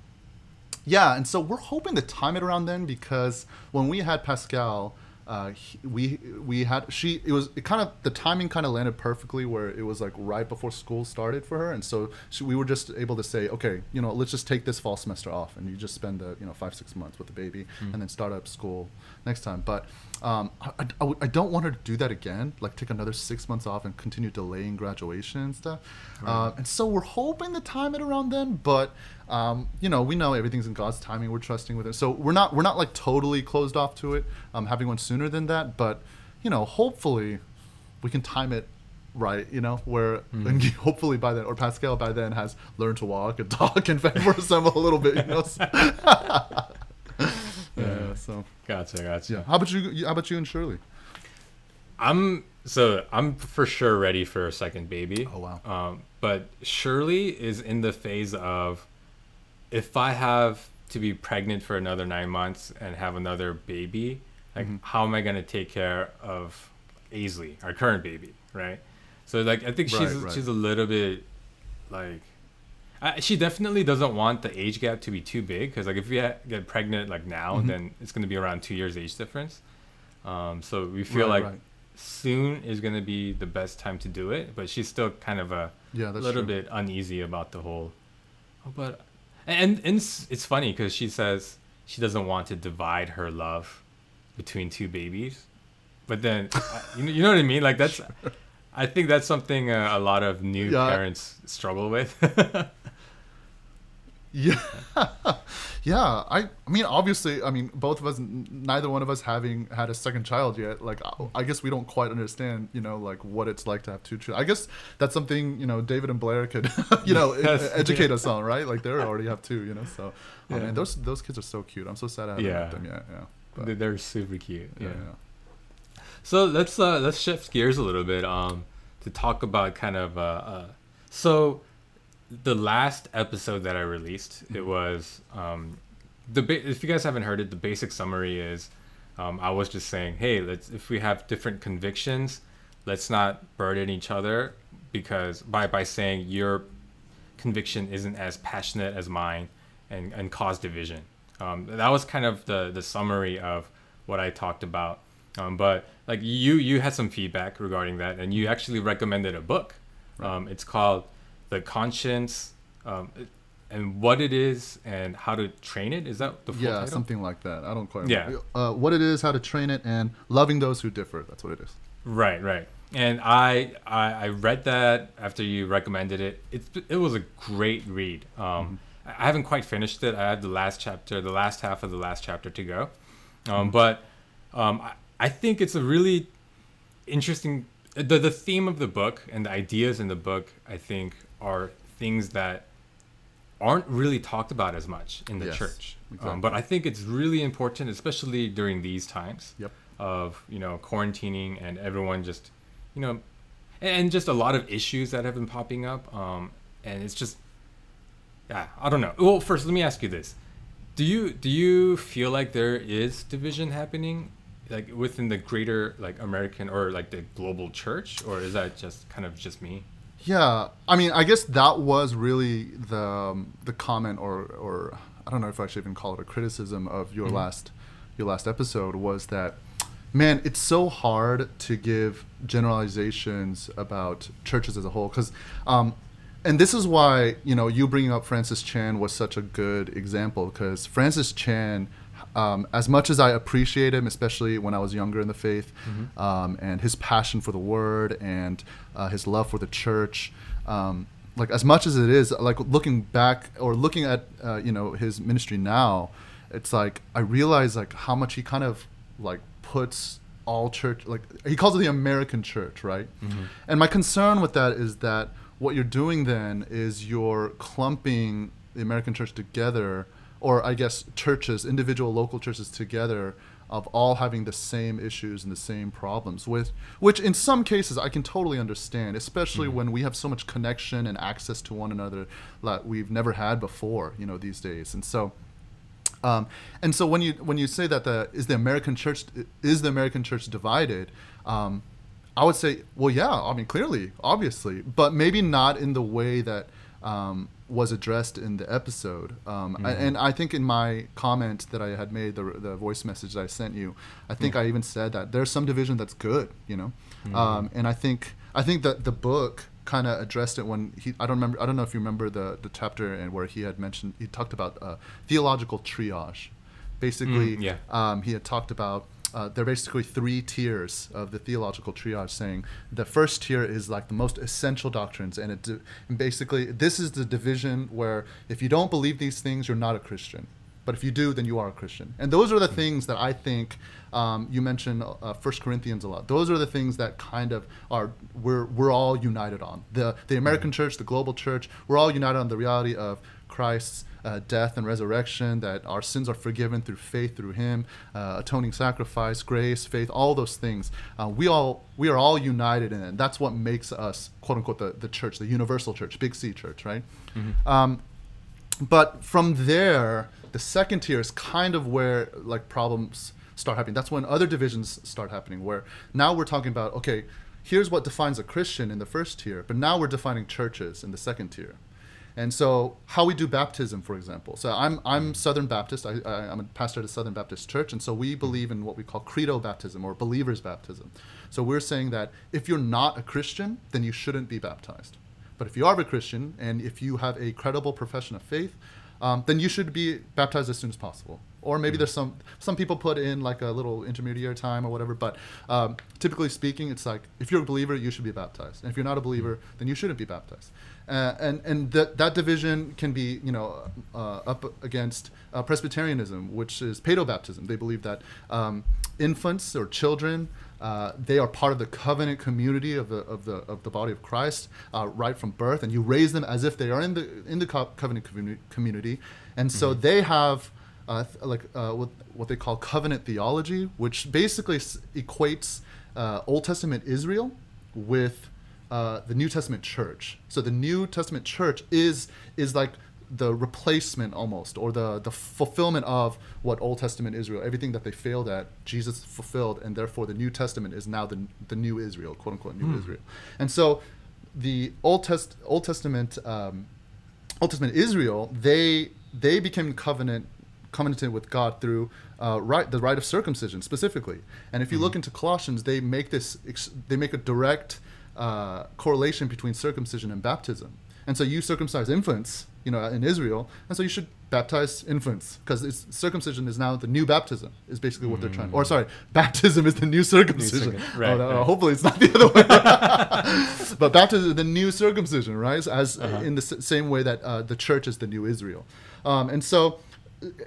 Yeah, and so we're hoping to time it around then because when we had Pascal, uh, he, we we had she it was it kind of the timing kind of landed perfectly where it was like right before school started for her, and so she, we were just able to say, okay, you know, let's just take this fall semester off, and you just spend the you know five six months with the baby, and then start up school next time. But um, I, I, I don't want her to do that again, like take another six months off and continue delaying graduation and stuff. Uh, and so we're hoping to time it around then, but um, you know, we know everything's in God's timing. We're trusting with it, so we're not we're not like totally closed off to it. Um, having one sooner than that, but you know, hopefully we can time it right. You know, where and hopefully by then, or Pascal by then has learned to walk and talk and fend for himself a little bit. You know. So- yeah. So gotcha, gotcha. yeah. How about you? How about you and Shirley? I'm so I'm for sure ready for a second baby. Oh, wow. Um, but Shirley is in the phase of if I have to be pregnant for another nine months and have another baby, like Mm-hmm. how am I gonna take care of Aisley, our current baby, right? So like I think she's Right, right. she's a little bit like. I, she definitely doesn't want the age gap to be too big because like if we ha- get pregnant like now Mhm. then it's going to be around two years age difference um, so we feel Right, like right. soon is going to be the best time to do it but she's still kind of a Yeah, little true. bit uneasy about the whole oh, but and, and it's, it's funny because she says she doesn't want to divide her love between two babies but then you know, you know what i mean like that's i think that's something uh, a lot of new Yeah. parents struggle with Yeah, yeah. I, I mean, obviously, I mean, both of us, neither one of us having had a second child yet. Like, I, I guess we don't quite understand, you know, like what it's like to have two children. I guess that's something, you know, David and Blair could, you know, Yes, educate yeah. us on, right? Like, they already have two, you know. So, oh, Yeah. man, those those kids are so cute. I'm so sad I haven't Yeah. met them yet. Yeah, but, They- they're super cute yeah, yeah. yeah. So let's uh, let's shift gears a little bit um, to talk about kind of uh, uh, so the last episode that I released it was um, the ba- if you guys haven't heard it the basic summary is Um, I was just saying, hey, let's if we have different convictions, let's not burden each other because by by saying your conviction isn't as passionate as mine and and cause division. Um, that was kind of the the summary of what I talked about. Um, but like you you had some feedback regarding that, and you actually recommended a book. Um, it's called The Conscience. Um, and what it is and how to train it. Is that the full yeah, title? something like that. I don't quite Yeah. remember. Uh, what it is, how to train it, and loving those who differ. That's what it is. Right, right. And I, I I read that after you recommended it. It's it was a great read. Um, I haven't quite finished it. I have the last chapter, the last half of the last chapter to go. Um, But um, I, I think it's a really interesting. The the theme of the book and the ideas in the book, I think, are things that aren't really talked about as much in the Yes, church. exactly. Um, but I think it's really important, especially during these times Yep. of you know quarantining and everyone just you know and just a lot of issues that have been popping up um and it's just yeah i don't know well first let me ask you this do you do you feel like there is division happening like within the greater like american or like the global church or is that just kind of just me Yeah, I mean, I guess that was really the um, the comment, or or I don't know if I should even call it a criticism of your last your last episode was that, man, it's so hard to give generalizations about churches as a whole because. Um, and this is why you know you bringing up Francis Chan was such a good example because Francis Chan, um, as much as I appreciate him, especially when I was younger in the faith, um, and his passion for the word and uh, his love for the church, um, like as much as it is, like looking back or looking at uh, you know his ministry now, it's like I realize like how much he kind of like puts all church like he calls it the American church, right? And my concern with that is that what you're doing then is you're clumping the American church together, or I guess churches, individual local churches together, of all having the same issues and the same problems. With which, in some cases, I can totally understand, especially when we have so much connection and access to one another that we've never had before, you know, these days. And so. Um, and so when you when you say that the is the American church is the American church divided, um, I would say, well, yeah. I mean, clearly, obviously, but maybe not in the way that um, was addressed in the episode. Um, I- and I think in my comment that I had made, the, the voice message that I sent you, I think I even said that there's some division that's good, you know. Um, and I think I think that the book kind of addressed it when he I don't remember I don't know if you remember the the chapter and where he had mentioned he talked about uh, theological triage. Basically, Mm, yeah. um, he had talked about uh, there are basically three tiers of the theological triage, saying the first tier is like the most essential doctrines, and it di- and basically this is the division where if you don't believe these things, you're not a Christian. But if you do, then you are a Christian. And those are the things that I think um, you mentioned uh, First Corinthians a lot. Those are the things that kind of are we're we're all united on. The the American church, the global church, we're all united on the reality of Christ's uh, death and resurrection, that our sins are forgiven through faith through Him, uh, atoning sacrifice, grace, faith, all those things. Uh, we all we are all united in it. That's what makes us quote unquote the, the church, the universal church, big C church, right? Um, but from there, the second tier is kind of where like problems start happening. That's when other divisions start happening. Where now we're talking about okay, here's what defines a Christian in the first tier, but now we're defining churches in the second tier. And so, how we do baptism, for example. So, I'm I'm Southern Baptist. I, I, I'm a pastor at a Southern Baptist church, and so we believe in what we call credo baptism or believers baptism. So, we're saying that if you're not a Christian, then you shouldn't be baptized. But if you are a Christian and if you have a credible profession of faith, um, then you should be baptized as soon as possible. Or maybe there's some some people put in like a little intermediary time or whatever. But um, typically speaking, it's like if you're a believer, you should be baptized, and if you're not a believer, then you shouldn't be baptized. Uh, and and that that division can be you know uh, up against uh, Presbyterianism, which is paedobaptism. They believe that um, infants or children uh, they are part of the covenant community of the of the of the body of Christ uh, right from birth, and you raise them as if they are in the in the co- covenant communi- community, and so they have uh, like uh, what what they call covenant theology, which basically s- equates uh, Old Testament Israel with uh, the New Testament church. So the New Testament church is is like the replacement almost or the the fulfillment of what Old Testament Israel everything that they failed at Jesus fulfilled and therefore the New Testament is now the the new Israel quote unquote new Israel and so the Old Test Old Testament um, Old Testament Israel they they became covenant covenanted with God through uh, right the rite of circumcision specifically and if you look into Colossians they make this they make a direct uh, correlation between circumcision and baptism and so you circumcise infants, you know, in Israel, and so you should baptize infants because circumcision is now the new baptism. Is basically what they're trying. Or sorry, baptism is the new circumcision. circum- right, Oh, no, right. Hopefully, it's not the other way. but baptism is the new circumcision, right? As in the s- same way that uh, the church is the new Israel, um, and so.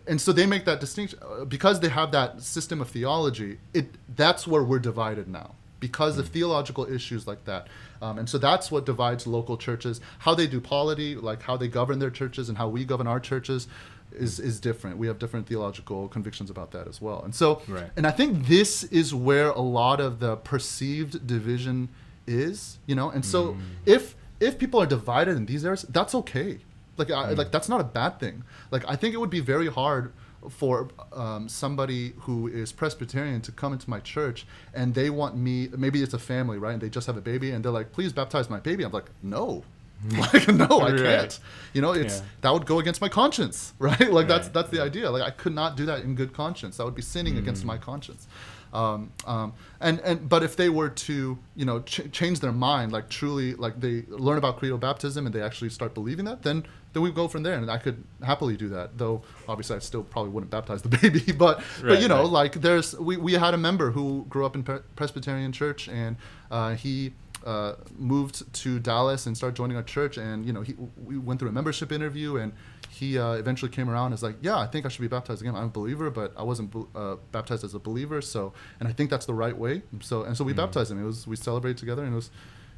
And so they make that distinction uh, because they have that system of theology. It that's where we're divided now because of theological issues like that. Um, and so that's what divides local churches. How they do polity, like how they govern their churches and how we govern our churches, is, is different. We have different theological convictions about that as well. And so, Right. and I think this is where a lot of the perceived division is, you know. And so, if if people are divided in these areas, that's okay. Like, I, like that's not a bad thing. Like, I think it would be very hard for um, somebody who is Presbyterian to come into my church and they want me. Maybe it's a family, right? And they just have a baby, and they're like, "Please baptize my baby." I'm like, "No." like no i Right. can't you know it's Yeah. that would go against my conscience right like that's Right, that's the idea like i could not do that in good conscience that would be sinning Mm. against my conscience um, um, and and but if they were to you know ch- change their mind like truly like they learn about credo baptism and they actually start believing that then then we go from there and i could happily do that though obviously i still probably wouldn't baptize the baby but but you know right. like there's we, we had a member who grew up in Pre- presbyterian church and uh, he uh, moved to Dallas and started joining our church. And you know, he, we went through a membership interview, and he uh, eventually came around and was like, "Yeah, I think I should be baptized again. I'm a believer, but I wasn't uh, baptized as a believer. So, and I think that's the right way. So, and so we baptized him. It was we celebrated together, and it was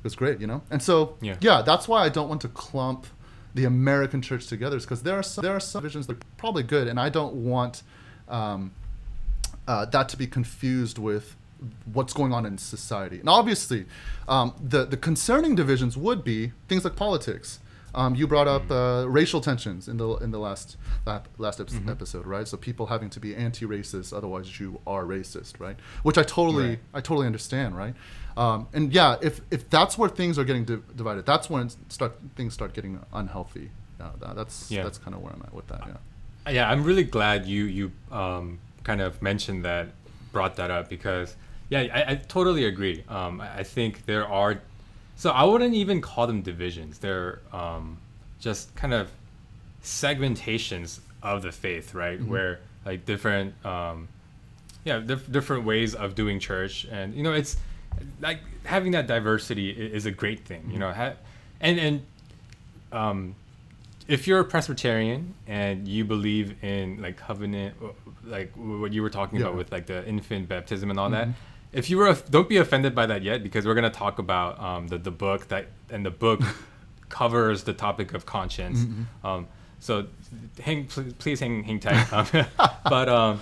it was great, you know. And so, Yeah. yeah, that's why I don't want to clump the American church together, because there are some, there are some visions that are probably good, and I don't want. Um, uh, that to be confused with what's going on in society. And obviously, um, the the concerning divisions would be things like politics. Um, you brought up uh, racial tensions in the in the last last epi- episode, right? So people having to be anti-racist, otherwise you are racist, right? Which I totally Right. I totally understand, right? Um, and yeah, if if that's where things are getting di- divided, that's when start things start getting unhealthy. Yeah, that, that's Yeah. that's kind of where I'm at with that. Yeah. yeah i'm really glad you you um, kind of mentioned that brought that up because yeah i, I totally agree um, I think there are so i wouldn't even call them divisions. They're um, just kind of segmentations of the faith right? Where like different um, yeah dif- different ways of doing church. And you know it's like having that diversity is a great thing you know ha- and and um, if you're a Presbyterian and you believe in like covenant, like what you were talking about with like the infant baptism and all that, if you were, don't be offended by that yet because we're gonna talk about um, the the book that and the book covers the topic of conscience. Um, so hang, please, please hang hang tight. Um, but um,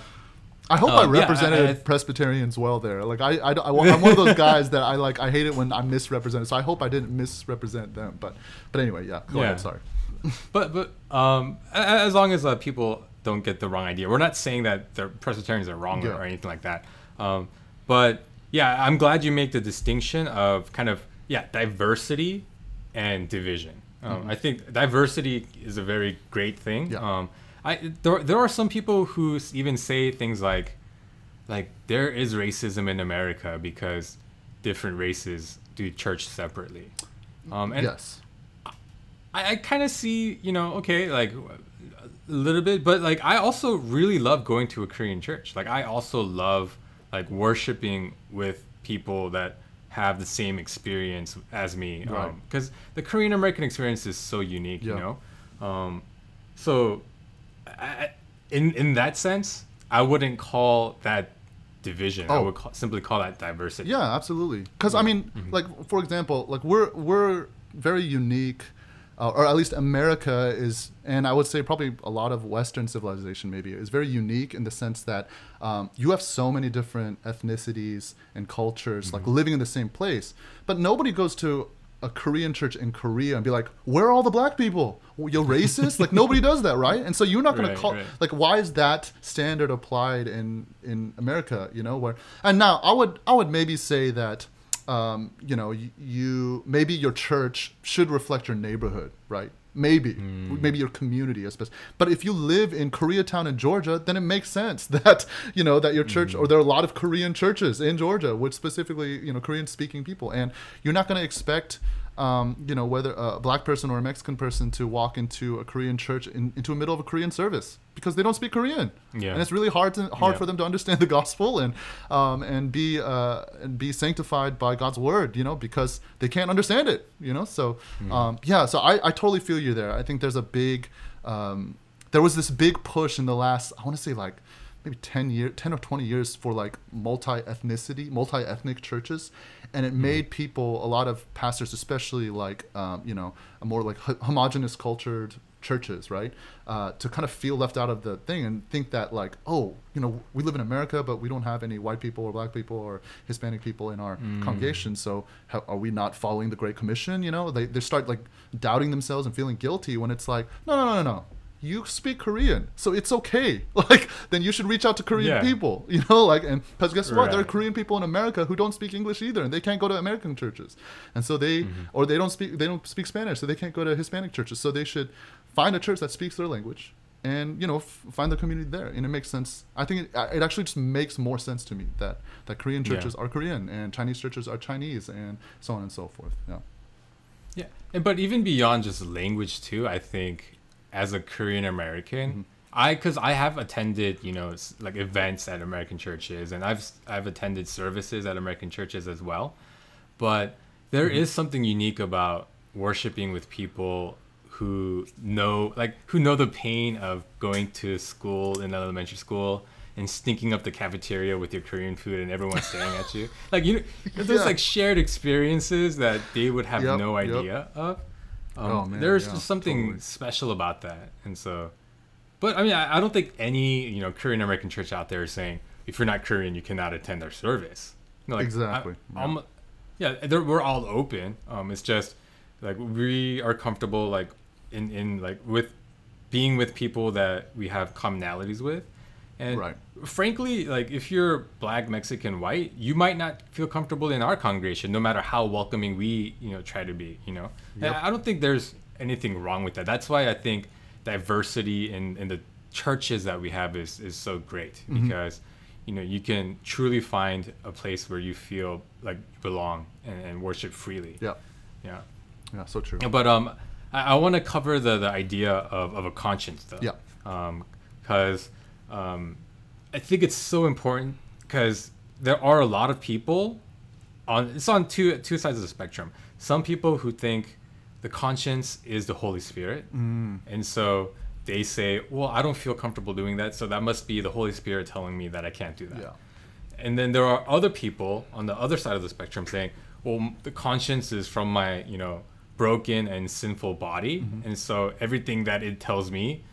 I hope I Um, yeah, I- represented I- Presbyterians well there. Like I, I, I, am one of those guys that I like. I hate it when I'm misrepresented. So I hope I didn't misrepresent them. But, but anyway, yeah. Go Yeah. ahead. Sorry. but but um, as long as uh, people don't get the wrong idea, we're not saying that the Presbyterians are wrong or, Yeah. or anything like that. Um, but yeah, I'm glad you make the distinction of kind of yeah diversity and division. Um, I think diversity is a very great thing. Yeah. Um, I there, there are some people who even say things like like there is racism in America because different races do church separately. Um, and yes. I, I kind of see, you know, okay, like a little bit, but like I also really love going to a Korean church. Like I also love like worshiping with people that have the same experience as me, Right. because the Korean American experience is so unique, you know. Um, so, I, I- in in that sense, I wouldn't call that division. I Oh. would call, simply call that diversity. Yeah, absolutely. Because I mean, like for example, like we're we're very unique, uh, or at least America is, and I would say probably a lot of Western civilization maybe is very unique in the sense that um, you have so many different ethnicities and cultures like living in the same place, but nobody goes to a Korean church in Korea and be like, "Where are all the black people? You're racist." like nobody does that, right? And so you're not going Right, to call right. like why is that standard applied in in America? You know where and now I would I would maybe say that um, you know you, you maybe your church should reflect your neighborhood, right? Maybe maybe your community, especially. But if you live in Koreatown in Georgia, then it makes sense that you know that your church or there are a lot of Korean churches in Georgia with specifically you know Korean speaking people, and you're not going to expect um, you know whether a black person or a Mexican person to walk into a Korean church in, into the middle of a Korean service because they don't speak Korean, Yeah. and it's really hard to hard Yeah. for them to understand the gospel and um, and be uh, and be sanctified by God's word, you know, because they can't understand it, you know. So um, yeah, so I, I totally feel you there. I think there's a big um, there was this big push in the last I want to say like maybe 10 year 10 or 20 years for like multi-ethnicity multi-ethnic churches and it made people a lot of pastors especially like um, you know a more like ho- homogenous cultured churches right uh, to kind of feel left out of the thing and think that like oh you know we live in america but we don't have any white people or black people or hispanic people in our congregation so how, are we not following the great commission you know? They, they start like doubting themselves and feeling guilty when it's like no no no no no you speak Korean, so it's okay. Like, then you should reach out to Korean Yeah. people, you know, like, and because guess what? There are Korean people in America who don't speak English either, and they can't go to American churches, and so they, Mm-hmm. or they don't speak, they don't speak Spanish, so they can't go to Hispanic churches. So they should find a church that speaks their language, and you know, f- find the community there, and it makes sense. I think it, it actually just makes more sense to me that that Korean Yeah. churches are Korean and Chinese churches are Chinese, and so on and so forth. Yeah. Yeah, and but even beyond just language too, I think as a Korean American, Mm-hmm. I because I have attended you know like events at American churches, and I've I've attended services at American churches as well, but there is Mm-hmm. something unique about worshiping with people who know like who know the pain of going to school in elementary school and stinking up the cafeteria with your Korean food and everyone staring at you. Like you, there's Yeah. like shared experiences that they would have Yep, no yep. idea of. Um, Oh, man, there's yeah, just something totally. special about that, and so. But I mean, I, I don't think any you know Korean American church out there is saying if you're not Korean, you cannot attend their service. You know, like, Exactly, I, yeah. yeah, we're all open. Um, it's just like we are comfortable like in in like with being with people that we have commonalities with, and Right. frankly, like if you're black, Mexican, white, you might not feel comfortable in our congregation, no matter how welcoming we you know try to be. You know, Yep. I don't think there's anything wrong with that. That's why I think diversity in in the churches that we have is is so great Mm-hmm. because you know you can truly find a place where you feel like you belong and, and worship freely. Yeah. Yeah. Yeah. So true. But um, I, I want to cover the, the idea of, of a conscience though. Yeah. Um, because um, I think it's so important because there are a lot of people on it's on two two sides of the spectrum. Some people who think the conscience is the Holy Spirit, Mm. and so they say, "Well, I don't feel comfortable doing that, so that must be the Holy Spirit telling me that I can't do that." Yeah. And then there are other people on the other side of the spectrum saying, "Well, the conscience is from my, you know, broken and sinful body, Mm-hmm. and so everything that it tells me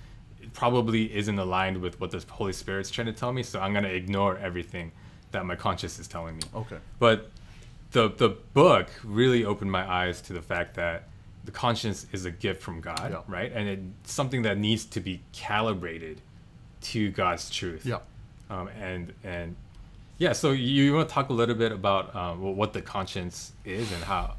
it probably isn't aligned with what the Holy Spirit's trying to tell me, so I'm going to ignore everything that my conscience is telling me." Okay. But the the book really opened my eyes to the fact that the conscience is a gift from God, Yeah. right? And it's something that needs to be calibrated to God's truth. Yeah. Um, and and yeah, so you, you want to talk a little bit about um, what the conscience is and how?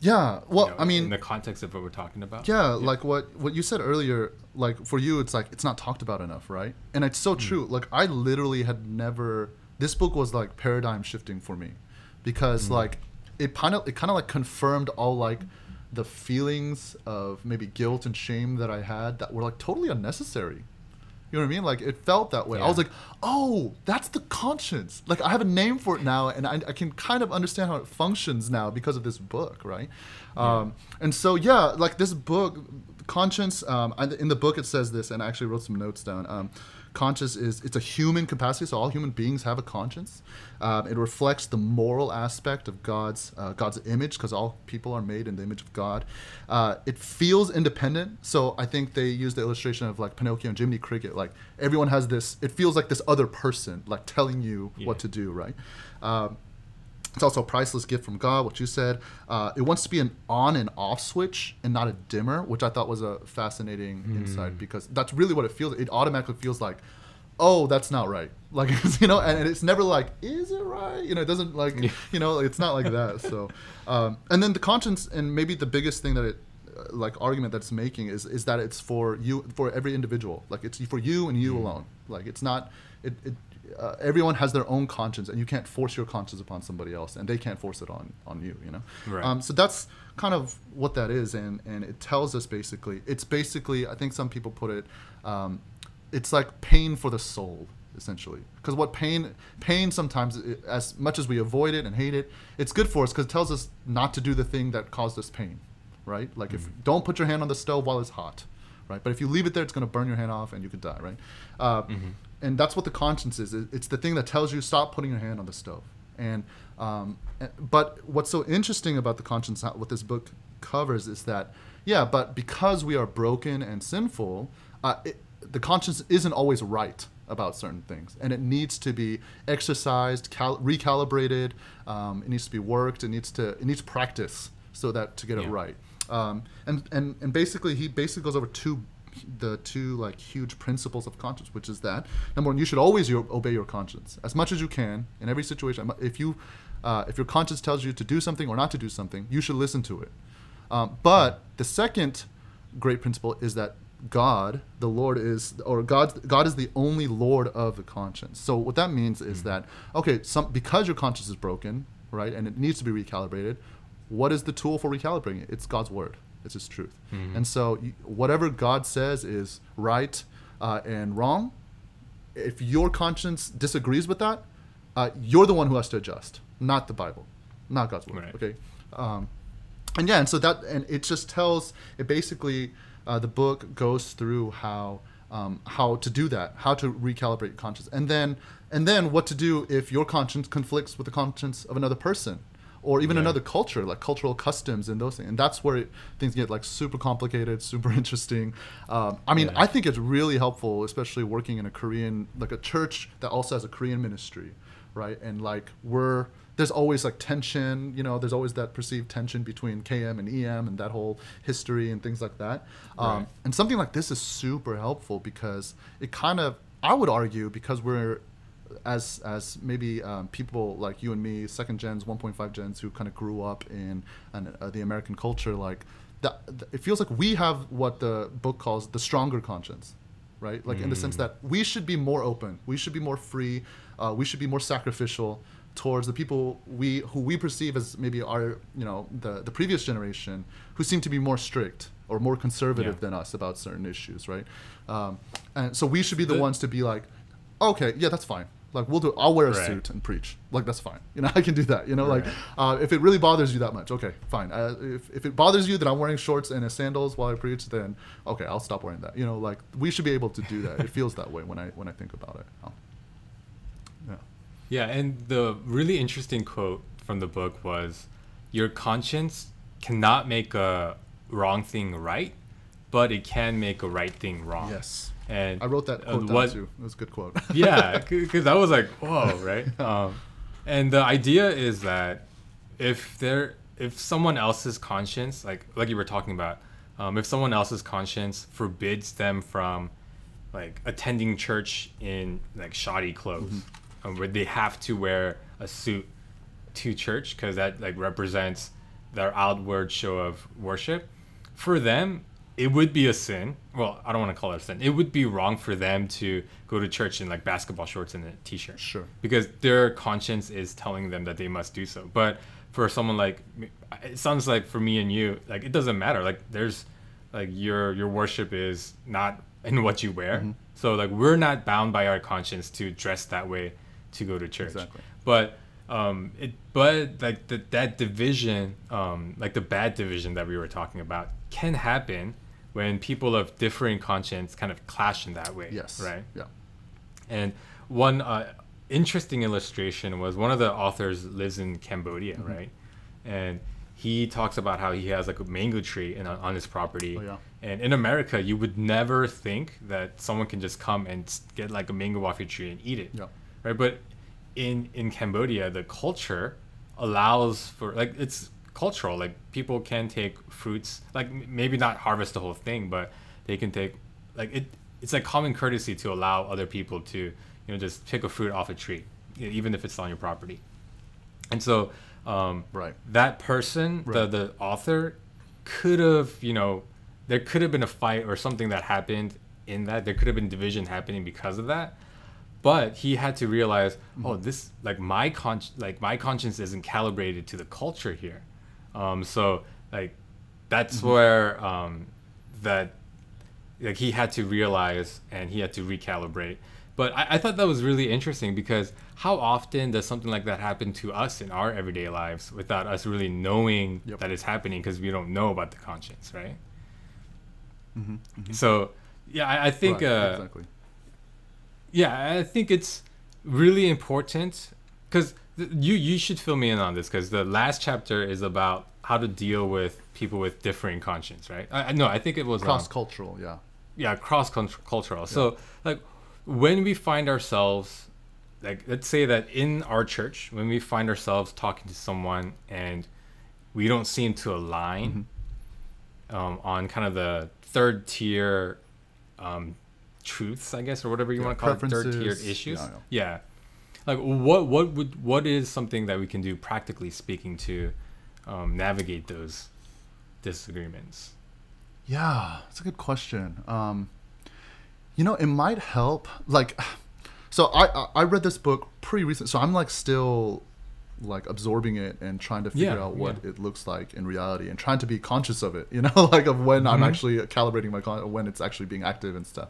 Yeah. Well, you know, I mean, in the context of what we're talking about. yeah, like what what you said earlier. Like for you, it's like it's not talked about enough, right? And it's so hmm. true. Like I literally had never. This book was like paradigm shifting for me, because hmm. like it kind of it kind of like confirmed all like the feelings of maybe guilt and shame that I had that were like totally unnecessary. You know what I mean? Like it felt that way. I was like, oh, that's the conscience. Like I have a name for it now, and I, I can kind of understand how it functions now because of this book, right? Um, and so yeah, like this book, conscience. Um, I- in the book it says this, and I actually wrote some notes down. Um, conscience is it's a human capacity, so all human beings have a conscience. Um, it reflects the moral aspect of God's uh, God's image, because all people are made in the image of God. Uh, it feels independent, so I think they use the illustration of like Pinocchio and Jiminy Cricket. Like everyone has this, it feels like this other person, like telling you Yeah. what to do, right? Um, It's also a priceless gift from God, what you said. Uh, it wants to be an on and off switch and not a dimmer, which I thought was a fascinating insight because that's really what it feels. It automatically feels like, oh, that's not right. Like you know, and, and it's never like, is it right? You know, it doesn't like, you know, it's not like that. So, um, and then the conscience, and maybe the biggest thing that it uh, like argument that's making is is that it's for you for every individual like it's for you and you alone like it's not it, it uh, everyone has their own conscience and you can't force your conscience upon somebody else and they can't force it on on you you know? Right. um, so that's kind of what that is and and it tells us basically it's basically i think some people put it um, it's like pain for the soul essentially. Because what pain pain sometimes i- as much as we avoid it and hate it it's good for us because it tells us not to do the thing that caused us pain right? Like if don't put your hand on the stove while it's hot right? But if you leave it there it's going to burn your hand off and you could die right? Uh, and that's what the conscience is. It's the thing that tells you stop putting your hand on the stove. And um, eh, but what's so interesting about the conscience what this book covers is that yeah but because we are broken and sinful uh, it, the conscience isn't always right about certain things. And it needs to be exercised cal- recalibrated um, it needs to be worked it needs to it needs practice so that to get it right. Um, and, and and basically he basically goes over two the two like huge principles of conscience which is that number one you should always your, obey your conscience as much as you can in every situation if you uh, if your conscience tells you to do something or not to do something you should listen to it um, but the second great principle is that God, the Lord is, or God, God is the only Lord of the conscience. So what that means is that okay, some because your conscience is broken, right, and it needs to be recalibrated. What is the tool for recalibrating it? It's God's word. It's His truth. And so whatever God says is right uh, and wrong. If your conscience disagrees with that, uh, you're the one who has to adjust, not the Bible, not God's word. Right. Okay. Um, and yeah, and so that and it just tells it basically uh, the book goes through how um, how to do that, how to recalibrate your conscience, and then and then what to do if your conscience conflicts with the conscience of another person or even Yeah. another culture, like cultural customs and those things. And that's where it, things get like super complicated, super interesting. Um, I mean, Yeah. I think it's really helpful, especially working in a Korean, like a church that also has a Korean ministry, right? And like we're there's always like tension, you know, there's always that perceived tension between KM and EM and that whole history and things like that. Um, and something like this is super helpful because it kind of, I would argue, because we're as as maybe um, people like you and me, second gens, 1.5 gens, who kind of grew up in an, uh, the American culture, like that, th- it feels like we have what the book calls the stronger conscience, right? Like in the sense that we should be more open, we should be more free, uh, we should be more sacrificial towards the people we who we perceive as maybe our you know the the previous generation who seem to be more strict or more conservative Yeah. than us about certain issues, right? Um, and so we should be the, The- ones to be like, okay, yeah, that's fine. Like we'll do. I'll wear a Right. suit and preach. Like that's fine. You know, I can do that. You know, like uh, if it really bothers you that much, okay, fine. Uh, if if it bothers you that I'm wearing shorts and a sandals while I preach, then okay, I'll stop wearing that. You know, like we should be able to do that. it feels that way when I when I think about it. Um, yeah. Yeah, and the really interesting quote from the book was Your conscience cannot make a wrong thing right, but it can make a right thing wrong. Yes. And I wrote that uh, quote what- too. It was a good quote. yeah, because I was like, whoa, right? Um, and the idea is that if there, if someone else's conscience, like like you were talking about, um, if someone else's conscience forbids them from, like attending church in like shoddy clothes, um, where they have to wear a suit to church because that like represents their outward show of worship, for them it would be a sin. Well, I don't want to call it a sin. It would be wrong for them to go to church in like basketball shorts and a t-shirt. Sure. Because their conscience is telling them that they must do so. But for someone like me- it sounds like for me and you, like it doesn't matter. Like there's like your your worship is not in what you wear. Mm-hmm. So like we're not bound by our conscience to dress that way to go to church. Exactly. But um it but like the, that division um like the bad division that we were talking about can happen when people of differing conscience kind of clash in that way. yes. Right. Yeah. And one uh, interesting illustration was one of the authors lives in Cambodia, Mm-hmm. right? And he talks about how he has like a mango tree in, on his property. Oh, yeah. And in America, you would never think that someone can just come and get like a mango off your tree and eat it. Yeah. Right. But in in Cambodia, the culture allows for like it's cultural. Like people can take fruits, like m- maybe not harvest the whole thing, but they can take like it. It's like common courtesy to allow other people to you know just pick a fruit off a tree, even if it's on your property. And so um, Right. that person, the Right. the author, could have you know there could have been a fight or something that happened in that. There could have been division happening because of that. But he had to realize, oh, this like my con like my conscience isn't calibrated to the culture here. Um, so like that's where um, that like he had to realize and he had to recalibrate. But I, I thought that was really interesting because how often does something like that happen to us in our everyday lives without us really knowing Yep. that it's happening because we don't know about the conscience, right? Mm-hmm, So yeah, I, I think Right, uh, exactly. yeah, I think it's really important because you you should fill me in on this because the last chapter is about how to deal with people with differing conscience, right? I, no, I think it was um, Cross cultural, yeah. yeah cross cultural so like when we find ourselves like let's say that in our church when we find ourselves talking to someone and we don't seem to align um, on kind of the third tier um, truths i guess or whatever you Yeah, want to call it third preferences. issues Yeah, yeah like what what would what is something that we can do practically speaking to um, navigate those disagreements Yeah, it's a good question. Um, you know, it might help. Like, so I- I read this book pretty recent, so I'm like still like absorbing it and trying to figure Yeah, out what yeah. it looks like in reality and trying to be conscious of it. You know, like of when I'm Mhm. actually calibrating my con- when it's actually being active and stuff.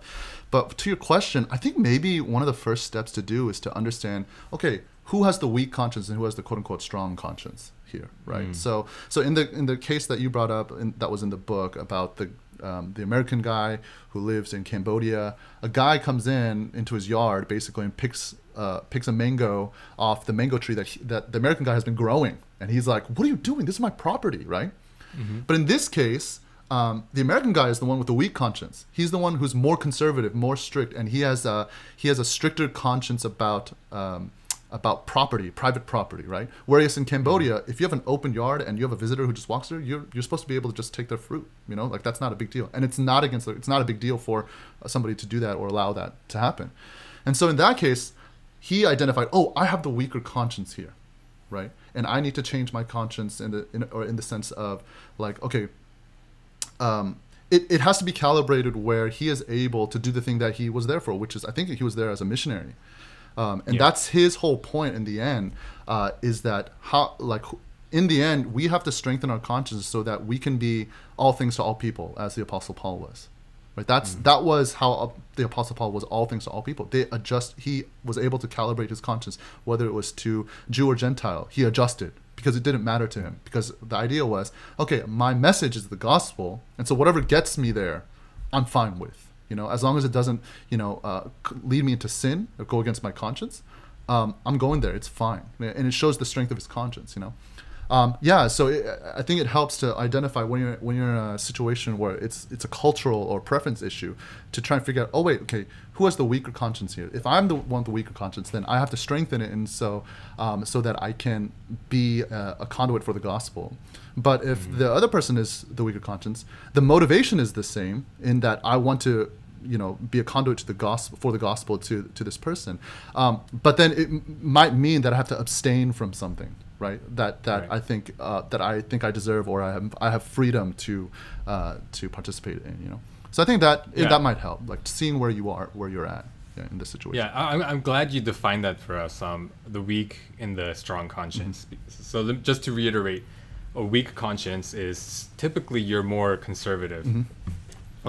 But to your question, I think maybe one of the first steps to do is to understand. Okay, who has the weak conscience and who has the quote unquote strong conscience here, right? Mm. So so in the in the case that you brought up in, that was in the book about the um, the American guy who lives in Cambodia, a guy comes in into his yard basically and picks uh, picks a mango off the mango tree that he, that the American guy has been growing, and he's like, "What are you doing? This is my property, right?" But in this case, um, the American guy is the one with the weak conscience. He's the one who's more conservative, more strict, and he has a he has a stricter conscience about um, about property, private property, right? Whereas in Cambodia, if you have an open yard and you have a visitor who just walks through, you're you're supposed to be able to just take their fruit. You know, like that's not a big deal, and it's not against the, it's not a big deal for somebody to do that or allow that to happen. And so in that case, he identified, oh, I have the weaker conscience here right? And I need to change my conscience in the in, or in the sense of like, okay, um, it, it has to be calibrated where he is able to do the thing that he was there for, which is I think he was there as a missionary, um, and Yeah. that's his whole point in the end uh, is that how like in the end we have to strengthen our conscience so that we can be all things to all people as the apostle Paul was. That's that was how uh, the apostle Paul was all things to all people. They adjust. He was able to calibrate his conscience, whether it was to Jew or Gentile. He adjusted because it didn't matter to him. Because the idea was, okay, my message is the gospel, and so whatever gets me there, I'm fine with. You know, as long as it doesn't, you know, uh, lead me into sin or go against my conscience, um, I'm going there. It's fine, and it shows the strength of his conscience. You know. Um, yeah, so it, I think it helps to identify when you're when you're in a situation where it's it's a cultural or preference issue to try and figure out. Oh wait, okay, who has the weaker conscience here? If I'm the one with the weaker conscience, then I have to strengthen it, and so um, so that I can be a, a conduit for the gospel. But if the other person is the weaker conscience, the motivation is the same in that I want to you know be a conduit to the gospel for the gospel to to this person um, but then it m- might mean that i have to abstain from something right that that Right. i think uh, that i think i deserve or i have i have freedom to uh, to participate in you know so i think that Yeah. that might help like seeing where you are where you're at yeah, in this situation Yeah, I, I'm- I'm glad you defined that for us. Um, the weak and the strong conscience. So lem- just to reiterate, a weak conscience is typically you're more conservative.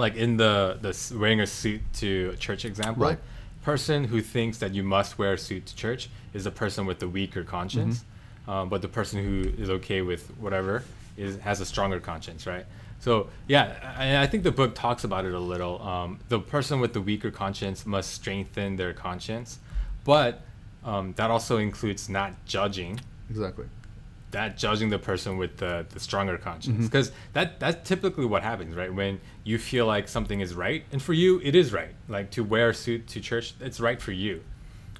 Like in the the wearing a suit to church example, Right. person who thinks that you must wear a suit to church is a person with the weaker conscience. Um, but the person who is okay with whatever is has a stronger conscience, right? So yeah, I, I think the book talks about it a little. Um, the person with the weaker conscience must strengthen their conscience, but um, that also includes not judging. Exactly. That judging the person with the, the stronger conscience. Because that that's typically what happens right? When you feel like something is right and for you it is right. Like to wear a suit to church it's right for you.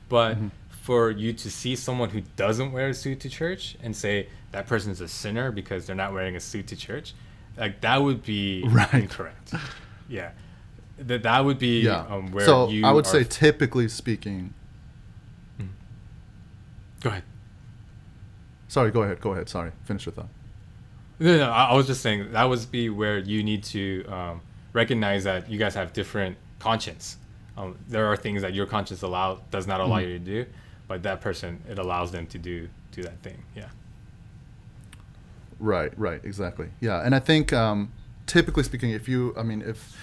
But for you to see someone who doesn't wear a suit to church and say that person's a sinner because they're not wearing a suit to church, like that would be Right. incorrect. Yeah, that that would be Yeah. um, where so you I would say, typically speaking. Go ahead. Sorry, go ahead. Go ahead. Sorry. Finish your thought. No, no, I I was just saying that would be where you need to um, recognize that you guys have different conscience. Um, there are things that your conscience allow does not allow Mhm. you to do, but that person it allows them to do do that thing. Yeah. Right, right, exactly. Yeah, and I think um, typically speaking, if you, I mean, if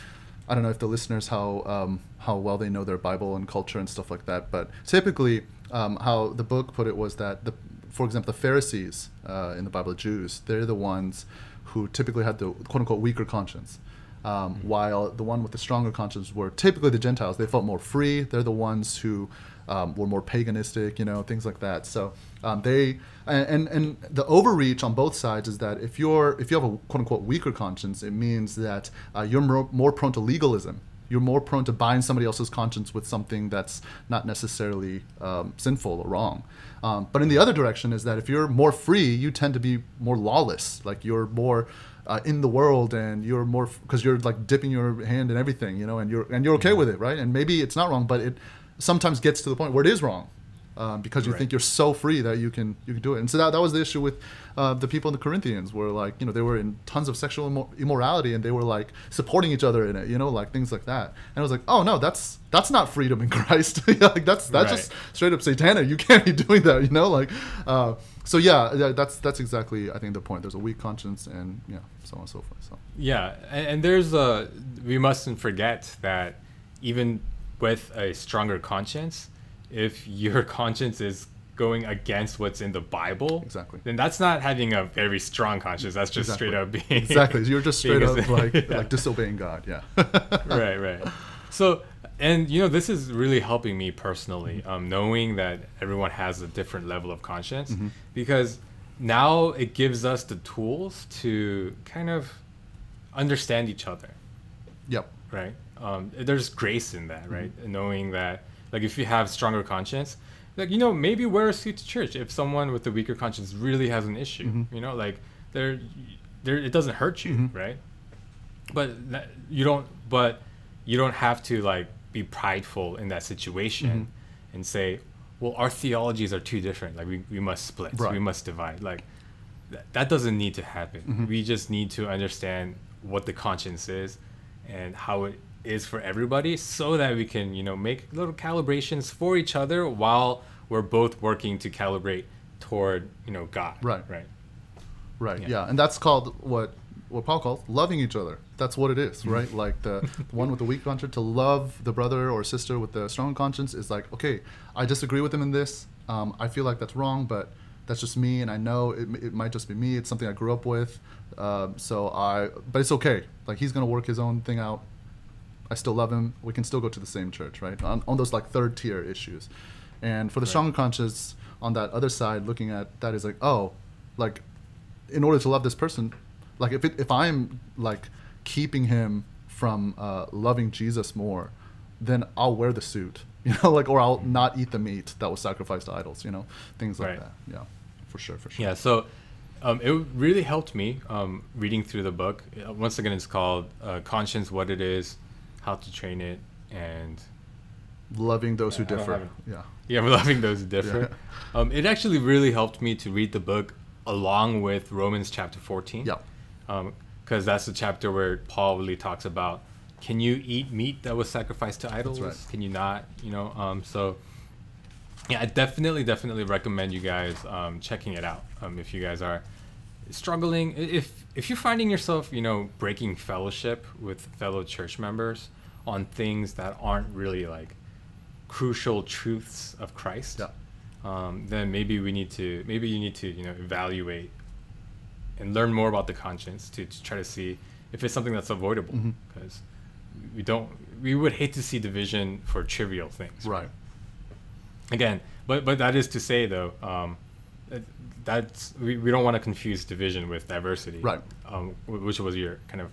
I don't know if the listeners how um, how well they know their Bible and culture and stuff like that, but typically um, how the book put it was that the, for example, the Pharisees uh, in the Bible, the Jews, they're the ones who typically had the quote unquote weaker conscience. Um, While the one with the stronger conscience were typically the Gentiles, they felt more free. They're the ones who um, were more paganistic, you know, things like that. So um, they and, and the overreach on both sides is that if you're if you have a quote unquote weaker conscience, it means that uh, you're more, more prone to legalism. You're more prone to bind somebody else's conscience with something that's not necessarily um, sinful or wrong. Um, but in the other direction is that if you're more free, you tend to be more lawless. Like you're more uh, in the world, and you're more because you're like dipping your hand in everything, you know, and you're and you're okay with it, right? And maybe it's not wrong, but it sometimes gets to the point where it is wrong. Um, because you Right. think you're so free that you can you can do it, and so that, that was the issue with uh, the people in the Corinthians, were like you know they were in tons of sexual immo- immorality, and they were like supporting each other in it, you know, like things like that. And I was like, oh no, that's that's not freedom in Christ. like that's that's Right. just straight up satanic. You can't be doing that, you know, like. Uh, so yeah, yeah, that's that's exactly I think the point. There's a weak conscience, and yeah, so on and so forth. So Yeah, and, and there's a we mustn't forget that even with a stronger conscience, if your conscience is going against what's in the Bible, Exactly. then that's not having a very strong conscience. That's just straight up being exactly, you're just straight up like yeah. like disobeying God. Yeah. right, right. So, and you know, this is really helping me personally, um, knowing that everyone has a different level of conscience, Mhm. because now it gives us the tools to kind of understand each other, Yep. right? Um, there's grace in that, right? Knowing that, like, if you have stronger conscience, like you know, maybe wear a suit to church if someone with a weaker conscience really has an issue. Mhm. You know, like there, there, it doesn't hurt you, Mhm. right? But that, you don't. But you don't have to like be prideful in that situation Mm-hmm. and say, well, our theologies are too different. Like we, we must split. Right. We must divide. Like that, that doesn't need to happen. Mhm. We just need to understand what the conscience is and how it is for everybody so that we can, you know, make little calibrations for each other while we're both working to calibrate toward, you know, God. Right. Right. Right. Yeah. Yeah. and that's called what what Paul calls loving each other. That's what it is, Mm-hmm. right? Like the one with the weak conscience to love the brother or sister with the strong conscience is like, okay, I disagree with him in this. Um, I feel like that's wrong, but that's just me, and I know it, it might just be me. It's something I grew up with, um, so I. But it's okay. Like he's gonna work his own thing out. I still love him. We can still go to the same church, right? On, on those like third tier issues. And for the Right. stronger conscience on that other side, looking at that is like, oh, like in order to love this person, like if it, if I'm like keeping him from uh, loving Jesus more, then I'll wear the suit, you know, like or I'll not eat the meat that was sacrificed to idols, you know, things like Right. that. Yeah, for sure, for sure. Yeah, so um, it really helped me um, reading through the book. Uh, Once again, it's called uh, Conscience What It Is, How to Train It, and Loving those who differ. Yeah. yeah, loving those different. Um, it actually really helped me to read the book along with Romans chapter 14. Yeah. Because that's the chapter where Paul really talks about can you eat meat that was sacrificed to idols? right. Can you not? You know, um, so yeah, I definitely, definitely recommend you guys um, checking it out. Um, if you guys are struggling, if if you're finding yourself, you know, breaking fellowship with fellow church members on things that aren't really like crucial truths of Christ, Yeah. um, then maybe we need to maybe you need to you know evaluate and learn more about the conscience to, to try to see if it's something that's avoidable because we don't we would hate to see division for trivial things Right. again but but that is to say though um, that's we, we don't want to confuse division with diversity Right. um, which was your kind of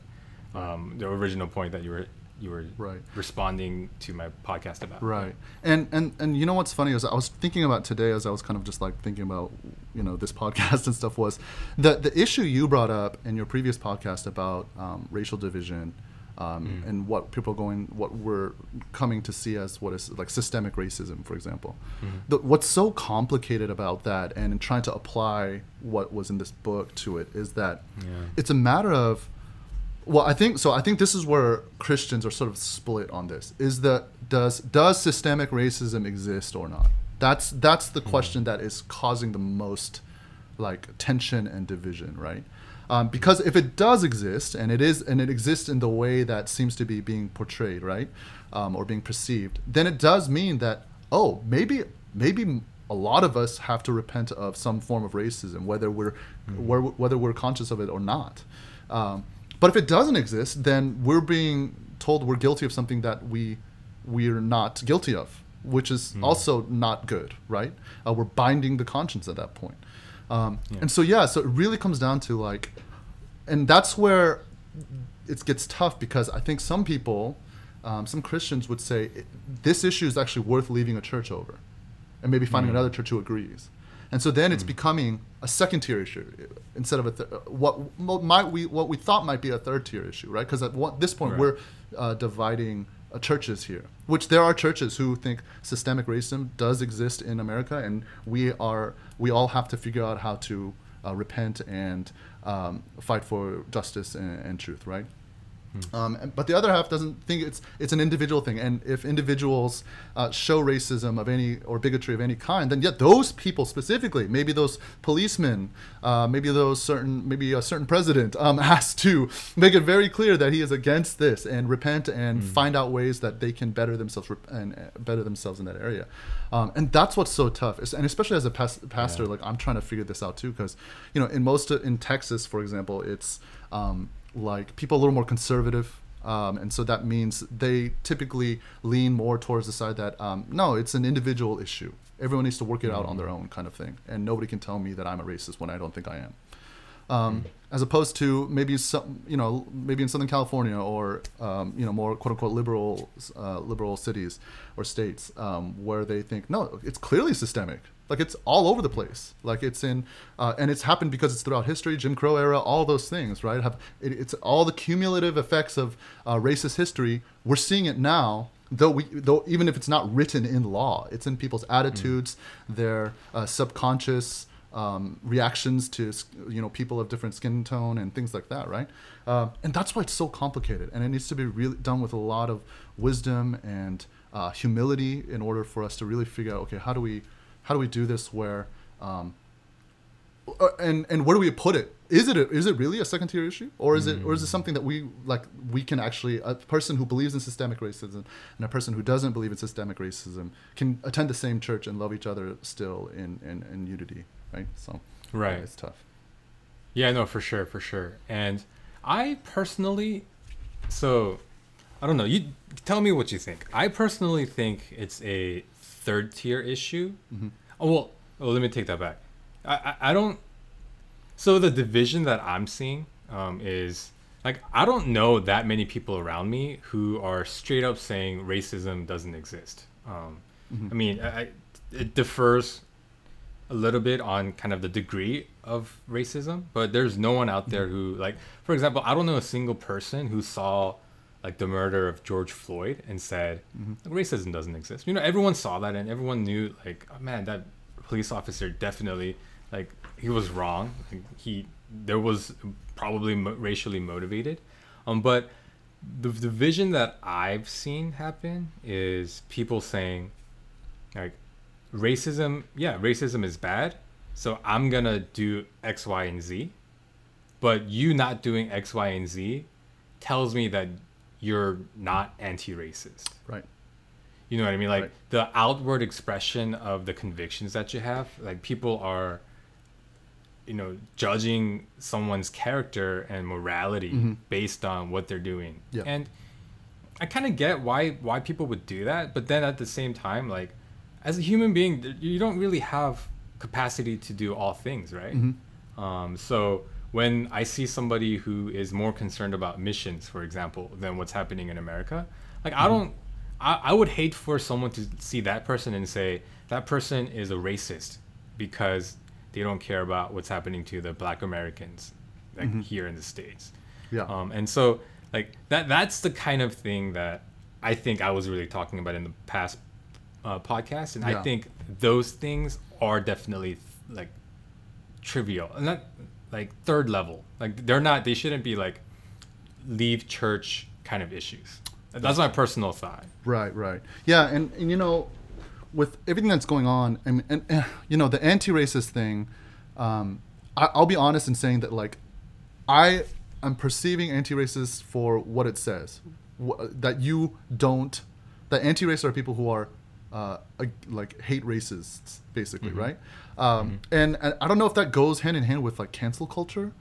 um, the original point that you were you were Right. responding to my podcast about. Right. And and and you know what's funny is I was thinking about today as I was kind of just like thinking about you know this podcast and stuff was the the issue you brought up in your previous podcast about um, racial division. Um, mm. And what people are going, what we're coming to see as what is like systemic racism, for example. Mm-hmm. The, what's so complicated about that, and in trying to apply what was in this book to it, is that Yeah. it's a matter of well i think so i think this is where christians are sort of split on this is that does does systemic racism exist or not? That's that's the mm-hmm. question that is causing the most like tension and division right um, because if it does exist and it is and it exists in the way that seems to be being portrayed right um, or being perceived then it does mean that oh maybe maybe a lot of us have to repent of some form of racism whether we're where, whether we're conscious of it or not um, but if it doesn't exist, then we're being told we're guilty of something that we we're not guilty of, which is also not good, right? Uh, we're binding the conscience at that point. Um, And so yeah, so it really comes down to like, and that's where it gets tough because I think some people, um, some Christians would say this issue is actually worth leaving a church over, and maybe finding another church who agrees. And so then it's becoming a second tier issue instead of a th- what might we what we thought might be a third tier issue, right? Because at this point Right. we're uh, dividing uh, churches here, which there are churches who think systemic racism does exist in America, and we are we all have to figure out how to uh, repent and um, fight for justice and, and truth, right? Um, but the other half doesn't think it's it's an individual thing, and if individuals uh, show racism of any or bigotry of any kind, then yet those people specifically, maybe those policemen, uh, maybe those certain, maybe a certain president, um, has to make it very clear that he is against this and repent and find out ways that they can better themselves and uh, better themselves in that area, um, and that's what's so tough, and especially as a pas- pastor, Yeah. like I'm trying to figure this out too, because you know in most in Texas, for example, it's um, like people a little more conservative um, and so that means they typically lean more towards the side that um, no it's an individual issue. Everyone needs to work it out on their own kind of thing and nobody can tell me that i'm a racist when i don't think i am. Um, as opposed to maybe some you know maybe in southern california or um, you know more quote unquote liberal uh, liberal cities or states um, where they think no it's clearly systemic like it's all over the place. Like it's in uh, and it's happened because it's throughout history jim crow era all those things right? Have it, it's all the cumulative effects of uh, racist history. We're seeing it now though we though even if it's not written in law it's in people's attitudes their uh, subconscious um, reactions to you know people of different skin tone and things like that, right? Uh, and that's why it's so complicated, and it needs to be really done with a lot of wisdom and uh, humility in order for us to really figure out, okay, how do we how do we do this where um, uh, and and where do we put it? Is it a, is it really a second tier issue, or is it or is it something that we like we can actually a person who believes in systemic racism and a person who doesn't believe in systemic racism can attend the same church and love each other still in in, in unity, right? So Right. yeah, it's tough. Yeah, no, for sure, for sure. And I personally, so I don't know. You tell me what you think. I personally think it's a third tier issue. Oh well, oh, let me take that back. I, I I don't. So the division that I'm seeing um, is like I don't know that many people around me who are straight up saying racism doesn't exist. Um, I mean, I, I- it differs a little bit on kind of the degree of racism, but there's no one out there who like, for example, I don't know a single person who saw like the murder of George Floyd and said racism doesn't exist. You know, everyone saw that and everyone knew like, oh, man, that police officer definitely like he was wrong. Like, he there was probably mo- racially motivated, um, but the division that I've seen happen is people saying like racism yeah racism is bad so i'm gonna do x y and z but you not doing x y and z tells me that you're not anti-racist Right. you know what i mean like Right. the outward expression of the convictions that you have like people are you know judging someone's character and morality based on what they're doing Yeah. and i kind of get why why people would do that but then at the same time like as a human being you don't really have capacity to do all things right um, so when I see somebody who is more concerned about missions, for example, than what's happening in America, like I don't, I, I would hate for someone to see that person and say that person is a racist because they don't care about what's happening to the Black Americans, like here in the states. Yeah. Um, and so like that that's the kind of thing that I think I was really talking about in the past uh, podcast, and Yeah. I think those things are definitely like trivial, and not like third level. Like they're not. They shouldn't be like leave church kind of issues. That's my personal thought. Right, right. Yeah, and, and you know, with everything that's going on, and, and, eh, you know, the anti-racist thing, um, I, I'll be honest in saying that like, I am perceiving anti-racist for what it says, that you don't, that anti-racists are people who are uh, like hate racists, basically, right? Um, and, and I don't know if that goes hand in hand with like cancel culture,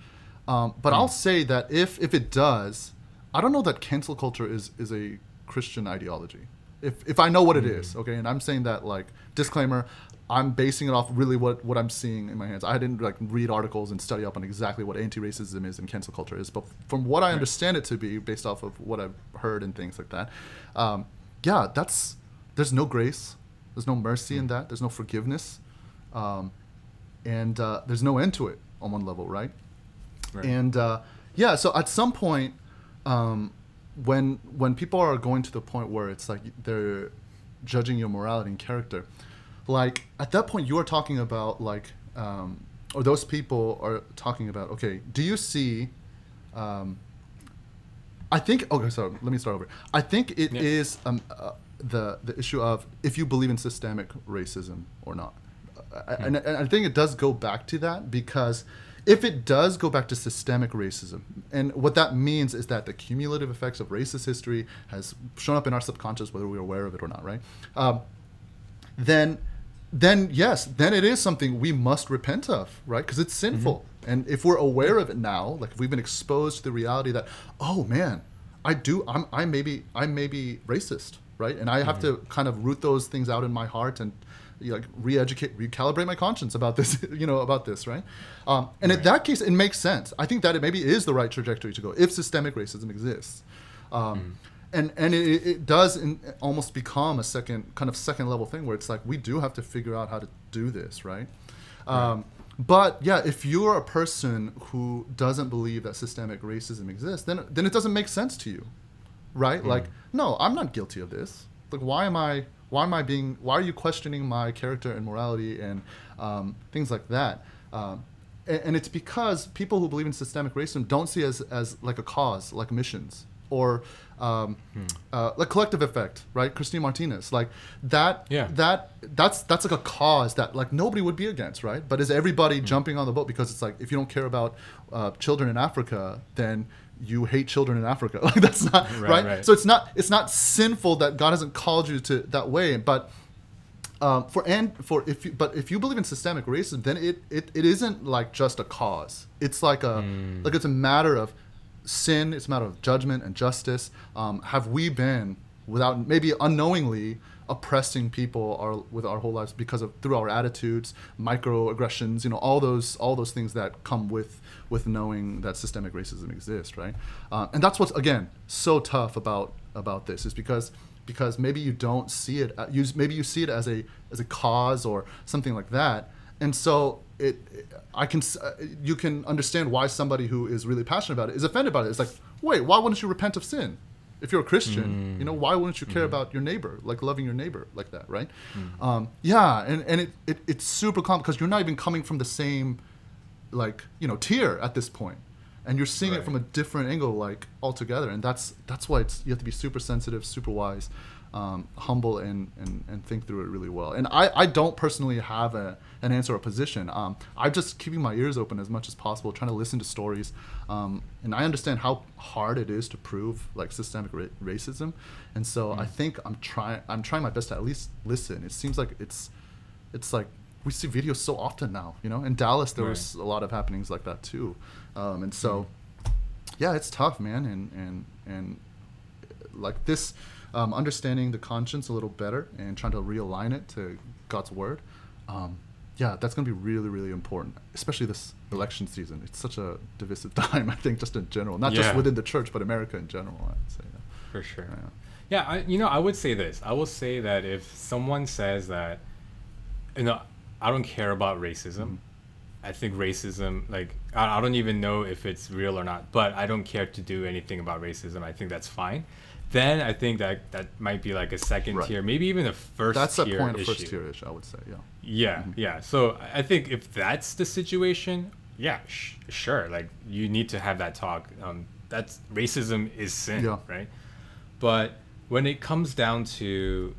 um, but I'll say that if if it does, I don't know that cancel culture is is a Christian ideology. If if I know what it is, okay, and I'm saying that like disclaimer, I'm basing it off really what what I'm seeing in my hands. I didn't like read articles and study up on exactly what anti-racism is and cancel culture is, but from what I understand it to be, based off of what I've heard and things like that, um, yeah, that's there's no grace, there's no mercy in that, there's no forgiveness, um, and uh, there's no end to it on one level, right? Right. And uh, yeah, so at some point, um, when when people are going to the point where it's like they're judging your morality and character, like at that point you are talking about like, um, or those people are talking about, okay, do you see? Um, I think. Okay, so let me start over. I think it is Yeah. um, uh, the the issue of if you believe in systemic racism or not, I- and, and I think it does go back to that because if it does go back to systemic racism, and what that means is that the cumulative effects of racist history has shown up in our subconscious, whether we're aware of it or not, right? Um, then then yes, then it is something we must repent of, right? Because it's sinful. And if we're aware of it now, like if we've been exposed to the reality that, oh man, I do, I'm, I may be, I may be racist, right? And I have to kind of root those things out in my heart and you know, like re-educate, recalibrate my conscience about this, you know, about this, right? Um, and in that case, it makes sense. I think that it maybe is the right trajectory to go if systemic racism exists. Um, and and it, it does in, almost become a second kind of second level thing where it's like we do have to figure out how to do this right, Um, but yeah if you're a person who doesn't believe that systemic racism exists then then it doesn't make sense to you right? Like no i'm not guilty of this. Like why am i why am i being why are you questioning my character and morality and um, things like that? Um, and, and it's because people who believe in systemic racism don't see as, as like a cause like missions or um, uh, like collective effect right? Christine martinez like that Yeah. that that's that's like a cause that like nobody would be against right? But is everybody jumping on the boat because it's like if you don't care about uh, children in africa then you hate children in africa. Like that's not Right, right, right. so it's not it's not sinful that god hasn't called you to that way but um, for and for if you but if you believe in systemic racism then it, it it isn't like just a cause. It's like a like it's a matter of sin it's a matter of judgment and justice. Um, have we been without maybe unknowingly oppressing people our, with our whole lives because of through our attitudes microaggressions you know all those all those things that come with with knowing that systemic racism exists right? Uh, and that's what's again so tough about about this is because because maybe you don't see it uh, you maybe you see it as a as a cause or something like that. And so it i can uh, you can understand why somebody who is really passionate about it is offended by it. It's like wait why wouldn't you repent of sin if you're a christian mm. you know why wouldn't you care mm-hmm. about your neighbor like loving your neighbor like that right? Mm. Um, yeah and, and it, it it's super common because you're not even coming from the same like you know tier at this point. And you're seeing it from a different angle like altogether. And that's that's why it's you have to be super sensitive super wise um, humble and, and and think through it really well. And i i don't personally have a an answer or position. Um, i'm just keeping my ears open as much as possible trying to listen to stories. Um, and i understand how hard it is to prove like systemic ra- racism. And so i think i'm trying i'm trying my best to at least listen. It seems like it's it's like we see videos so often now you know? In dallas there Right. was a lot of happenings like that too. Um, and so yeah it's tough man. And and and like this um, understanding the conscience a little better and trying to realign it to god's word um, yeah, that's going to be really, really important, especially this election season. It's such a divisive time, I think, just in general, not just within the church, but America in general. I'd say. Yeah. For sure. Yeah. Yeah, I, you know, I would say this. I will say that if someone says that, you know, I don't care about racism, I think racism, like, I, I don't even know if it's real or not, but I don't care to do anything about racism. I think that's fine. Then I think that that might be like a second Right. tier, maybe even a first That's a tier point of first tier issue, I would say. Yeah. Yeah, yeah. So I I think if that's the situation, yeah, sh- sure. Like you need to have that talk. Um, that's racism is sin, Yeah. right? But when it comes down to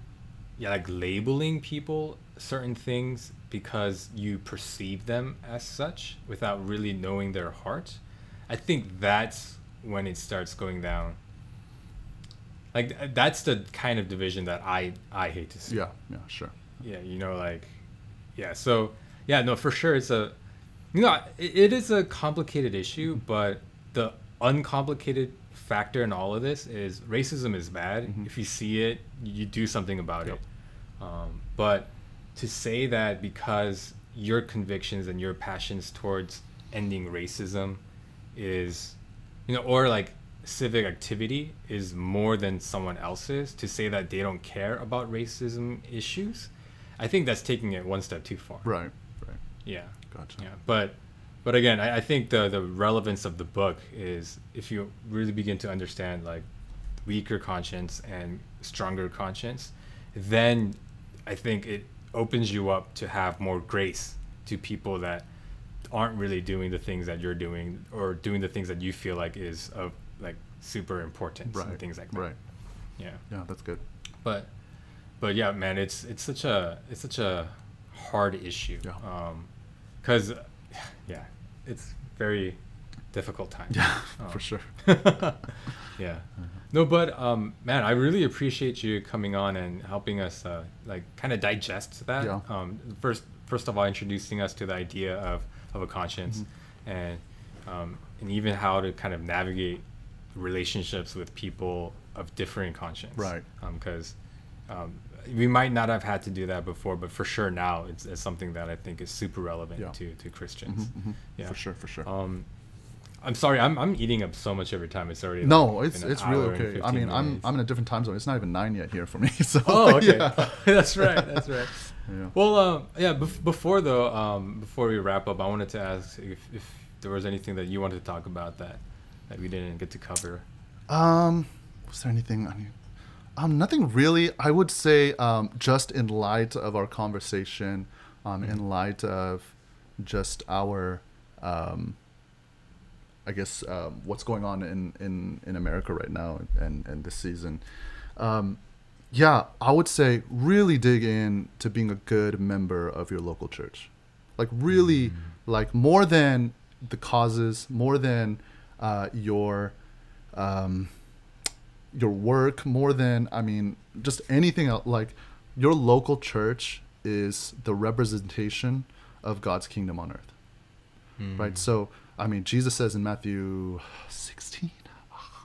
yeah, like labeling people certain things because you perceive them as such without really knowing their heart, I think that's when it starts going down. Like that's the kind of division that I I hate to see Yeah. Yeah. Sure. yeah you know like yeah so yeah no for sure it's a you know it, it is a complicated issue but the uncomplicated factor in all of this is racism is bad if you see it you do something about Yep. it um, but to say that because your convictions and your passions towards ending racism is you know or like civic activity is more than someone else's to say that they don't care about racism issues i think that's taking it one step too far Right. Right. yeah Gotcha. yeah but but again I, I think the the relevance of the book is if you really begin to understand like weaker conscience and stronger conscience then i think it opens you up to have more grace to people that aren't really doing the things that you're doing or doing the things that you feel like is of super important Right. and things like that Right. yeah Yeah. That's good. but but yeah man it's it's such a it's such a hard issue Yeah. um because yeah it's very difficult time Yeah. Um, For sure. yeah no but um man i really appreciate you coming on and helping us uh like kind of digest that Yeah. um first first of all introducing us to the idea of of a conscience Mm-hmm. and um and even how to kind of navigate relationships with people of differing conscience Right. because um, we might not have had to do that before but for sure now it's, it's something that i think is super relevant Yeah. to to christians Mhm, mhm. yeah For sure. For sure. um, I'm sorry. I'm I'm eating up so much every time. It's already no, like, it's it's really okay. I 15 mean, I'm. I'm in a different time zone. It's not even nine yet here for me. So Oh, okay. yeah. that's right. That's right. Yeah. Well, um, yeah. Bef- before though, um, before we wrap up, I wanted to ask if, if there was anything that you wanted to talk about that that we didn't get to cover. Um, was there anything? I mean, um, nothing really. I would say, um, just in light of our conversation, um, in light of just our, um, I guess, um, what's going on in, in, in America right now and, and this season. Um, yeah, I would say really dig in to being a good member of your local church. Like, really, like, more than the causes, more than uh, your um, your work more than I mean just anything else. Like your local church is the representation of God's kingdom on earth, Hmm. right? So I mean, Jesus says in Matthew 16.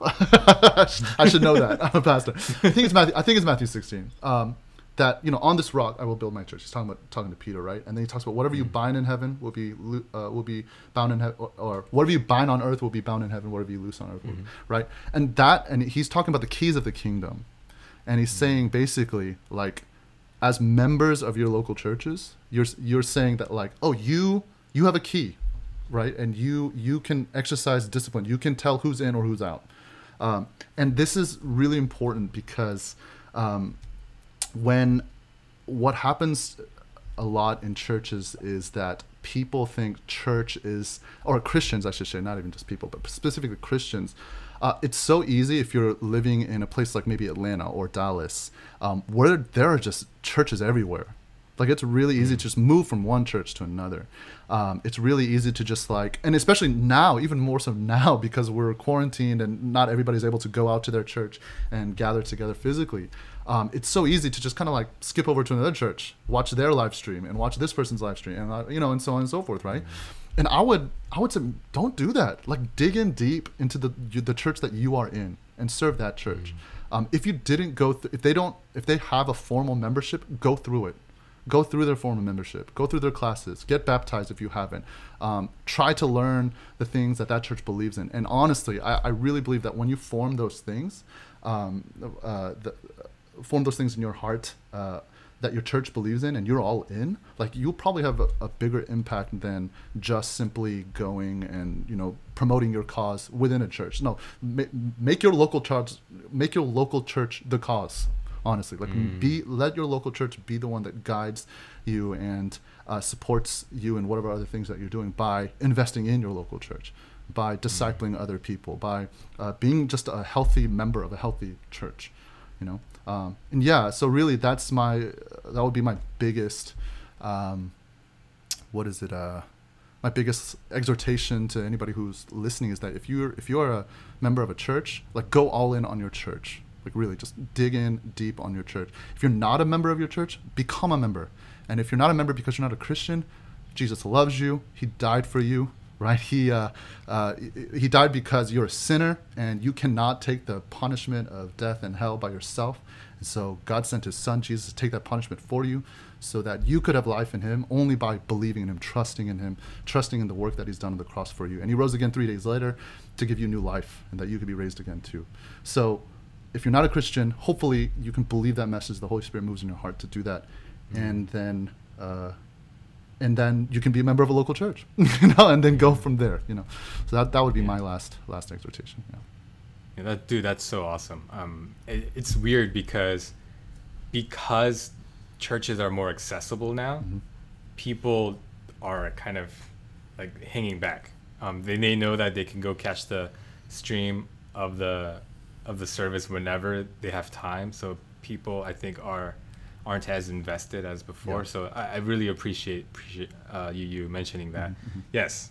I should know that. I'm a pastor. I think it's Matthew. I think it's Matthew 16. Um, that you know, on this rock I will build my church. He's talking about talking to Peter, right? And then he talks about whatever you bind in heaven will be uh, will be bound in heaven, or, or whatever you bind on earth will be bound in heaven. Whatever you loose on earth, will right? And that, and he's talking about the keys of the kingdom, and he's saying basically like, as members of your local churches, you're you're saying that like, oh, you you have a key, right? And you you can exercise discipline. You can tell who's in or who's out. Um, and this is really important because um, when what happens a lot in churches is that people think church is or christians i should say not even just people but specifically christians uh, it's so easy if you're living in a place like maybe atlanta or dallas um, where there are just churches everywhere. Like it's really easy to just move from one church to another. Um, it's really easy to just like and especially now even more so now because we're quarantined and not everybody's able to go out to their church and gather together physically um, it's so easy to just kind of like skip over to another church watch their live stream and watch this person's live stream and uh, you know and so on and so forth right? And i would i would say don't do that. Like dig in deep into the the church that you are in and serve that church. Um, if you didn't go th- if they don't if they have a formal membership go through it. Go through their formal membership, go through their classes, get baptized if you haven't. Um, try to learn the things that that church believes in. And honestly, I, I really believe that when you form those things, um, uh, the, form those things in your heart uh, that your church believes in and you're all in like you'll probably have a, a, bigger impact than just simply going and you know promoting your cause within a church no ma- make your local church make your local church the cause honestly like mm. be let your local church be the one that guides you and uh, supports you in whatever other things that you're doing by investing in your local church by discipling mm. other people by uh, being just a healthy member of a healthy church you know? Um, and yeah so really that's my that would be my biggest um, what is it uh, my biggest exhortation to anybody who's listening is that if you're if you're a member of a church like go all in on your church. Like really just dig in deep on your church. If you're not a member of your church become a member. And if you're not a member because you're not a christian jesus loves you. He died for you right? He uh, uh, he died because you're a sinner and you cannot take the punishment of death and hell by yourself. And so God sent His Son Jesus to take that punishment for you, so that you could have life in Him only by believing in Him, trusting in Him, trusting in the work that He's done on the cross for you. And He rose again three days later to give you new life, and that you could be raised again too. So. If you're not a Christian, hopefully you can believe that message. The Holy Spirit moves in your heart to do that, mm-hmm. and then uh, and then you can be a member of a local church, you know, and then go from there, you know. So that that would be yeah. my last last exhortation. Yeah. yeah that dude, that's so awesome. Um, it, it's weird because because churches are more accessible now, mm-hmm. people are kind of like hanging back. Um, they they know that they can go catch the stream of the of the service whenever they have time. So people, I think, are aren't as invested as before. Yeah. So I, I, really appreciate appreciate uh, you you mentioning that. Mm-hmm, mm-hmm. Yes,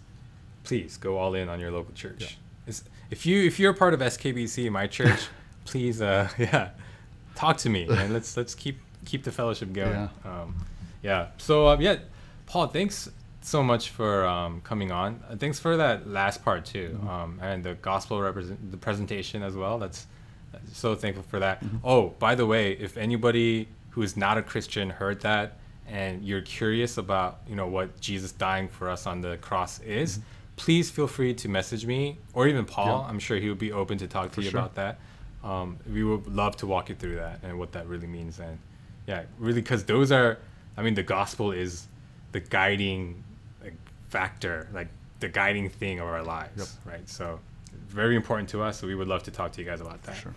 please go all in on your local church. Yeah. If you if you're a part of SKBC, my church, please uh, yeah, talk to me and let's let's keep keep the fellowship going. Yeah. Um, yeah. So uh, yeah, Paul, thanks so much for um, coming on. Uh, thanks for that last part too, mm-hmm. um, and the gospel represent the presentation as well. That's so thankful for that. Mm-hmm. Oh, by the way, if anybody who is not a Christian heard that and you're curious about you know what Jesus dying for us on the cross is, mm-hmm. please feel free to message me or even Paul. Yeah. I'm sure he would be open to talk to for you sure. about that. Um, we would love to walk you through that and what that really means. And yeah, really, because those are, I mean, the gospel is the guiding like, factor, like the guiding thing of our lives, yep. right? So very important to us. So we would love to talk to you guys about that. Sure.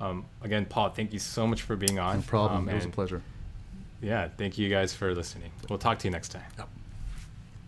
Um, again, Paul, thank you so much for being on. No problem. Um, it was a pleasure. Yeah, thank you guys for listening. We'll talk to you next time. Yep.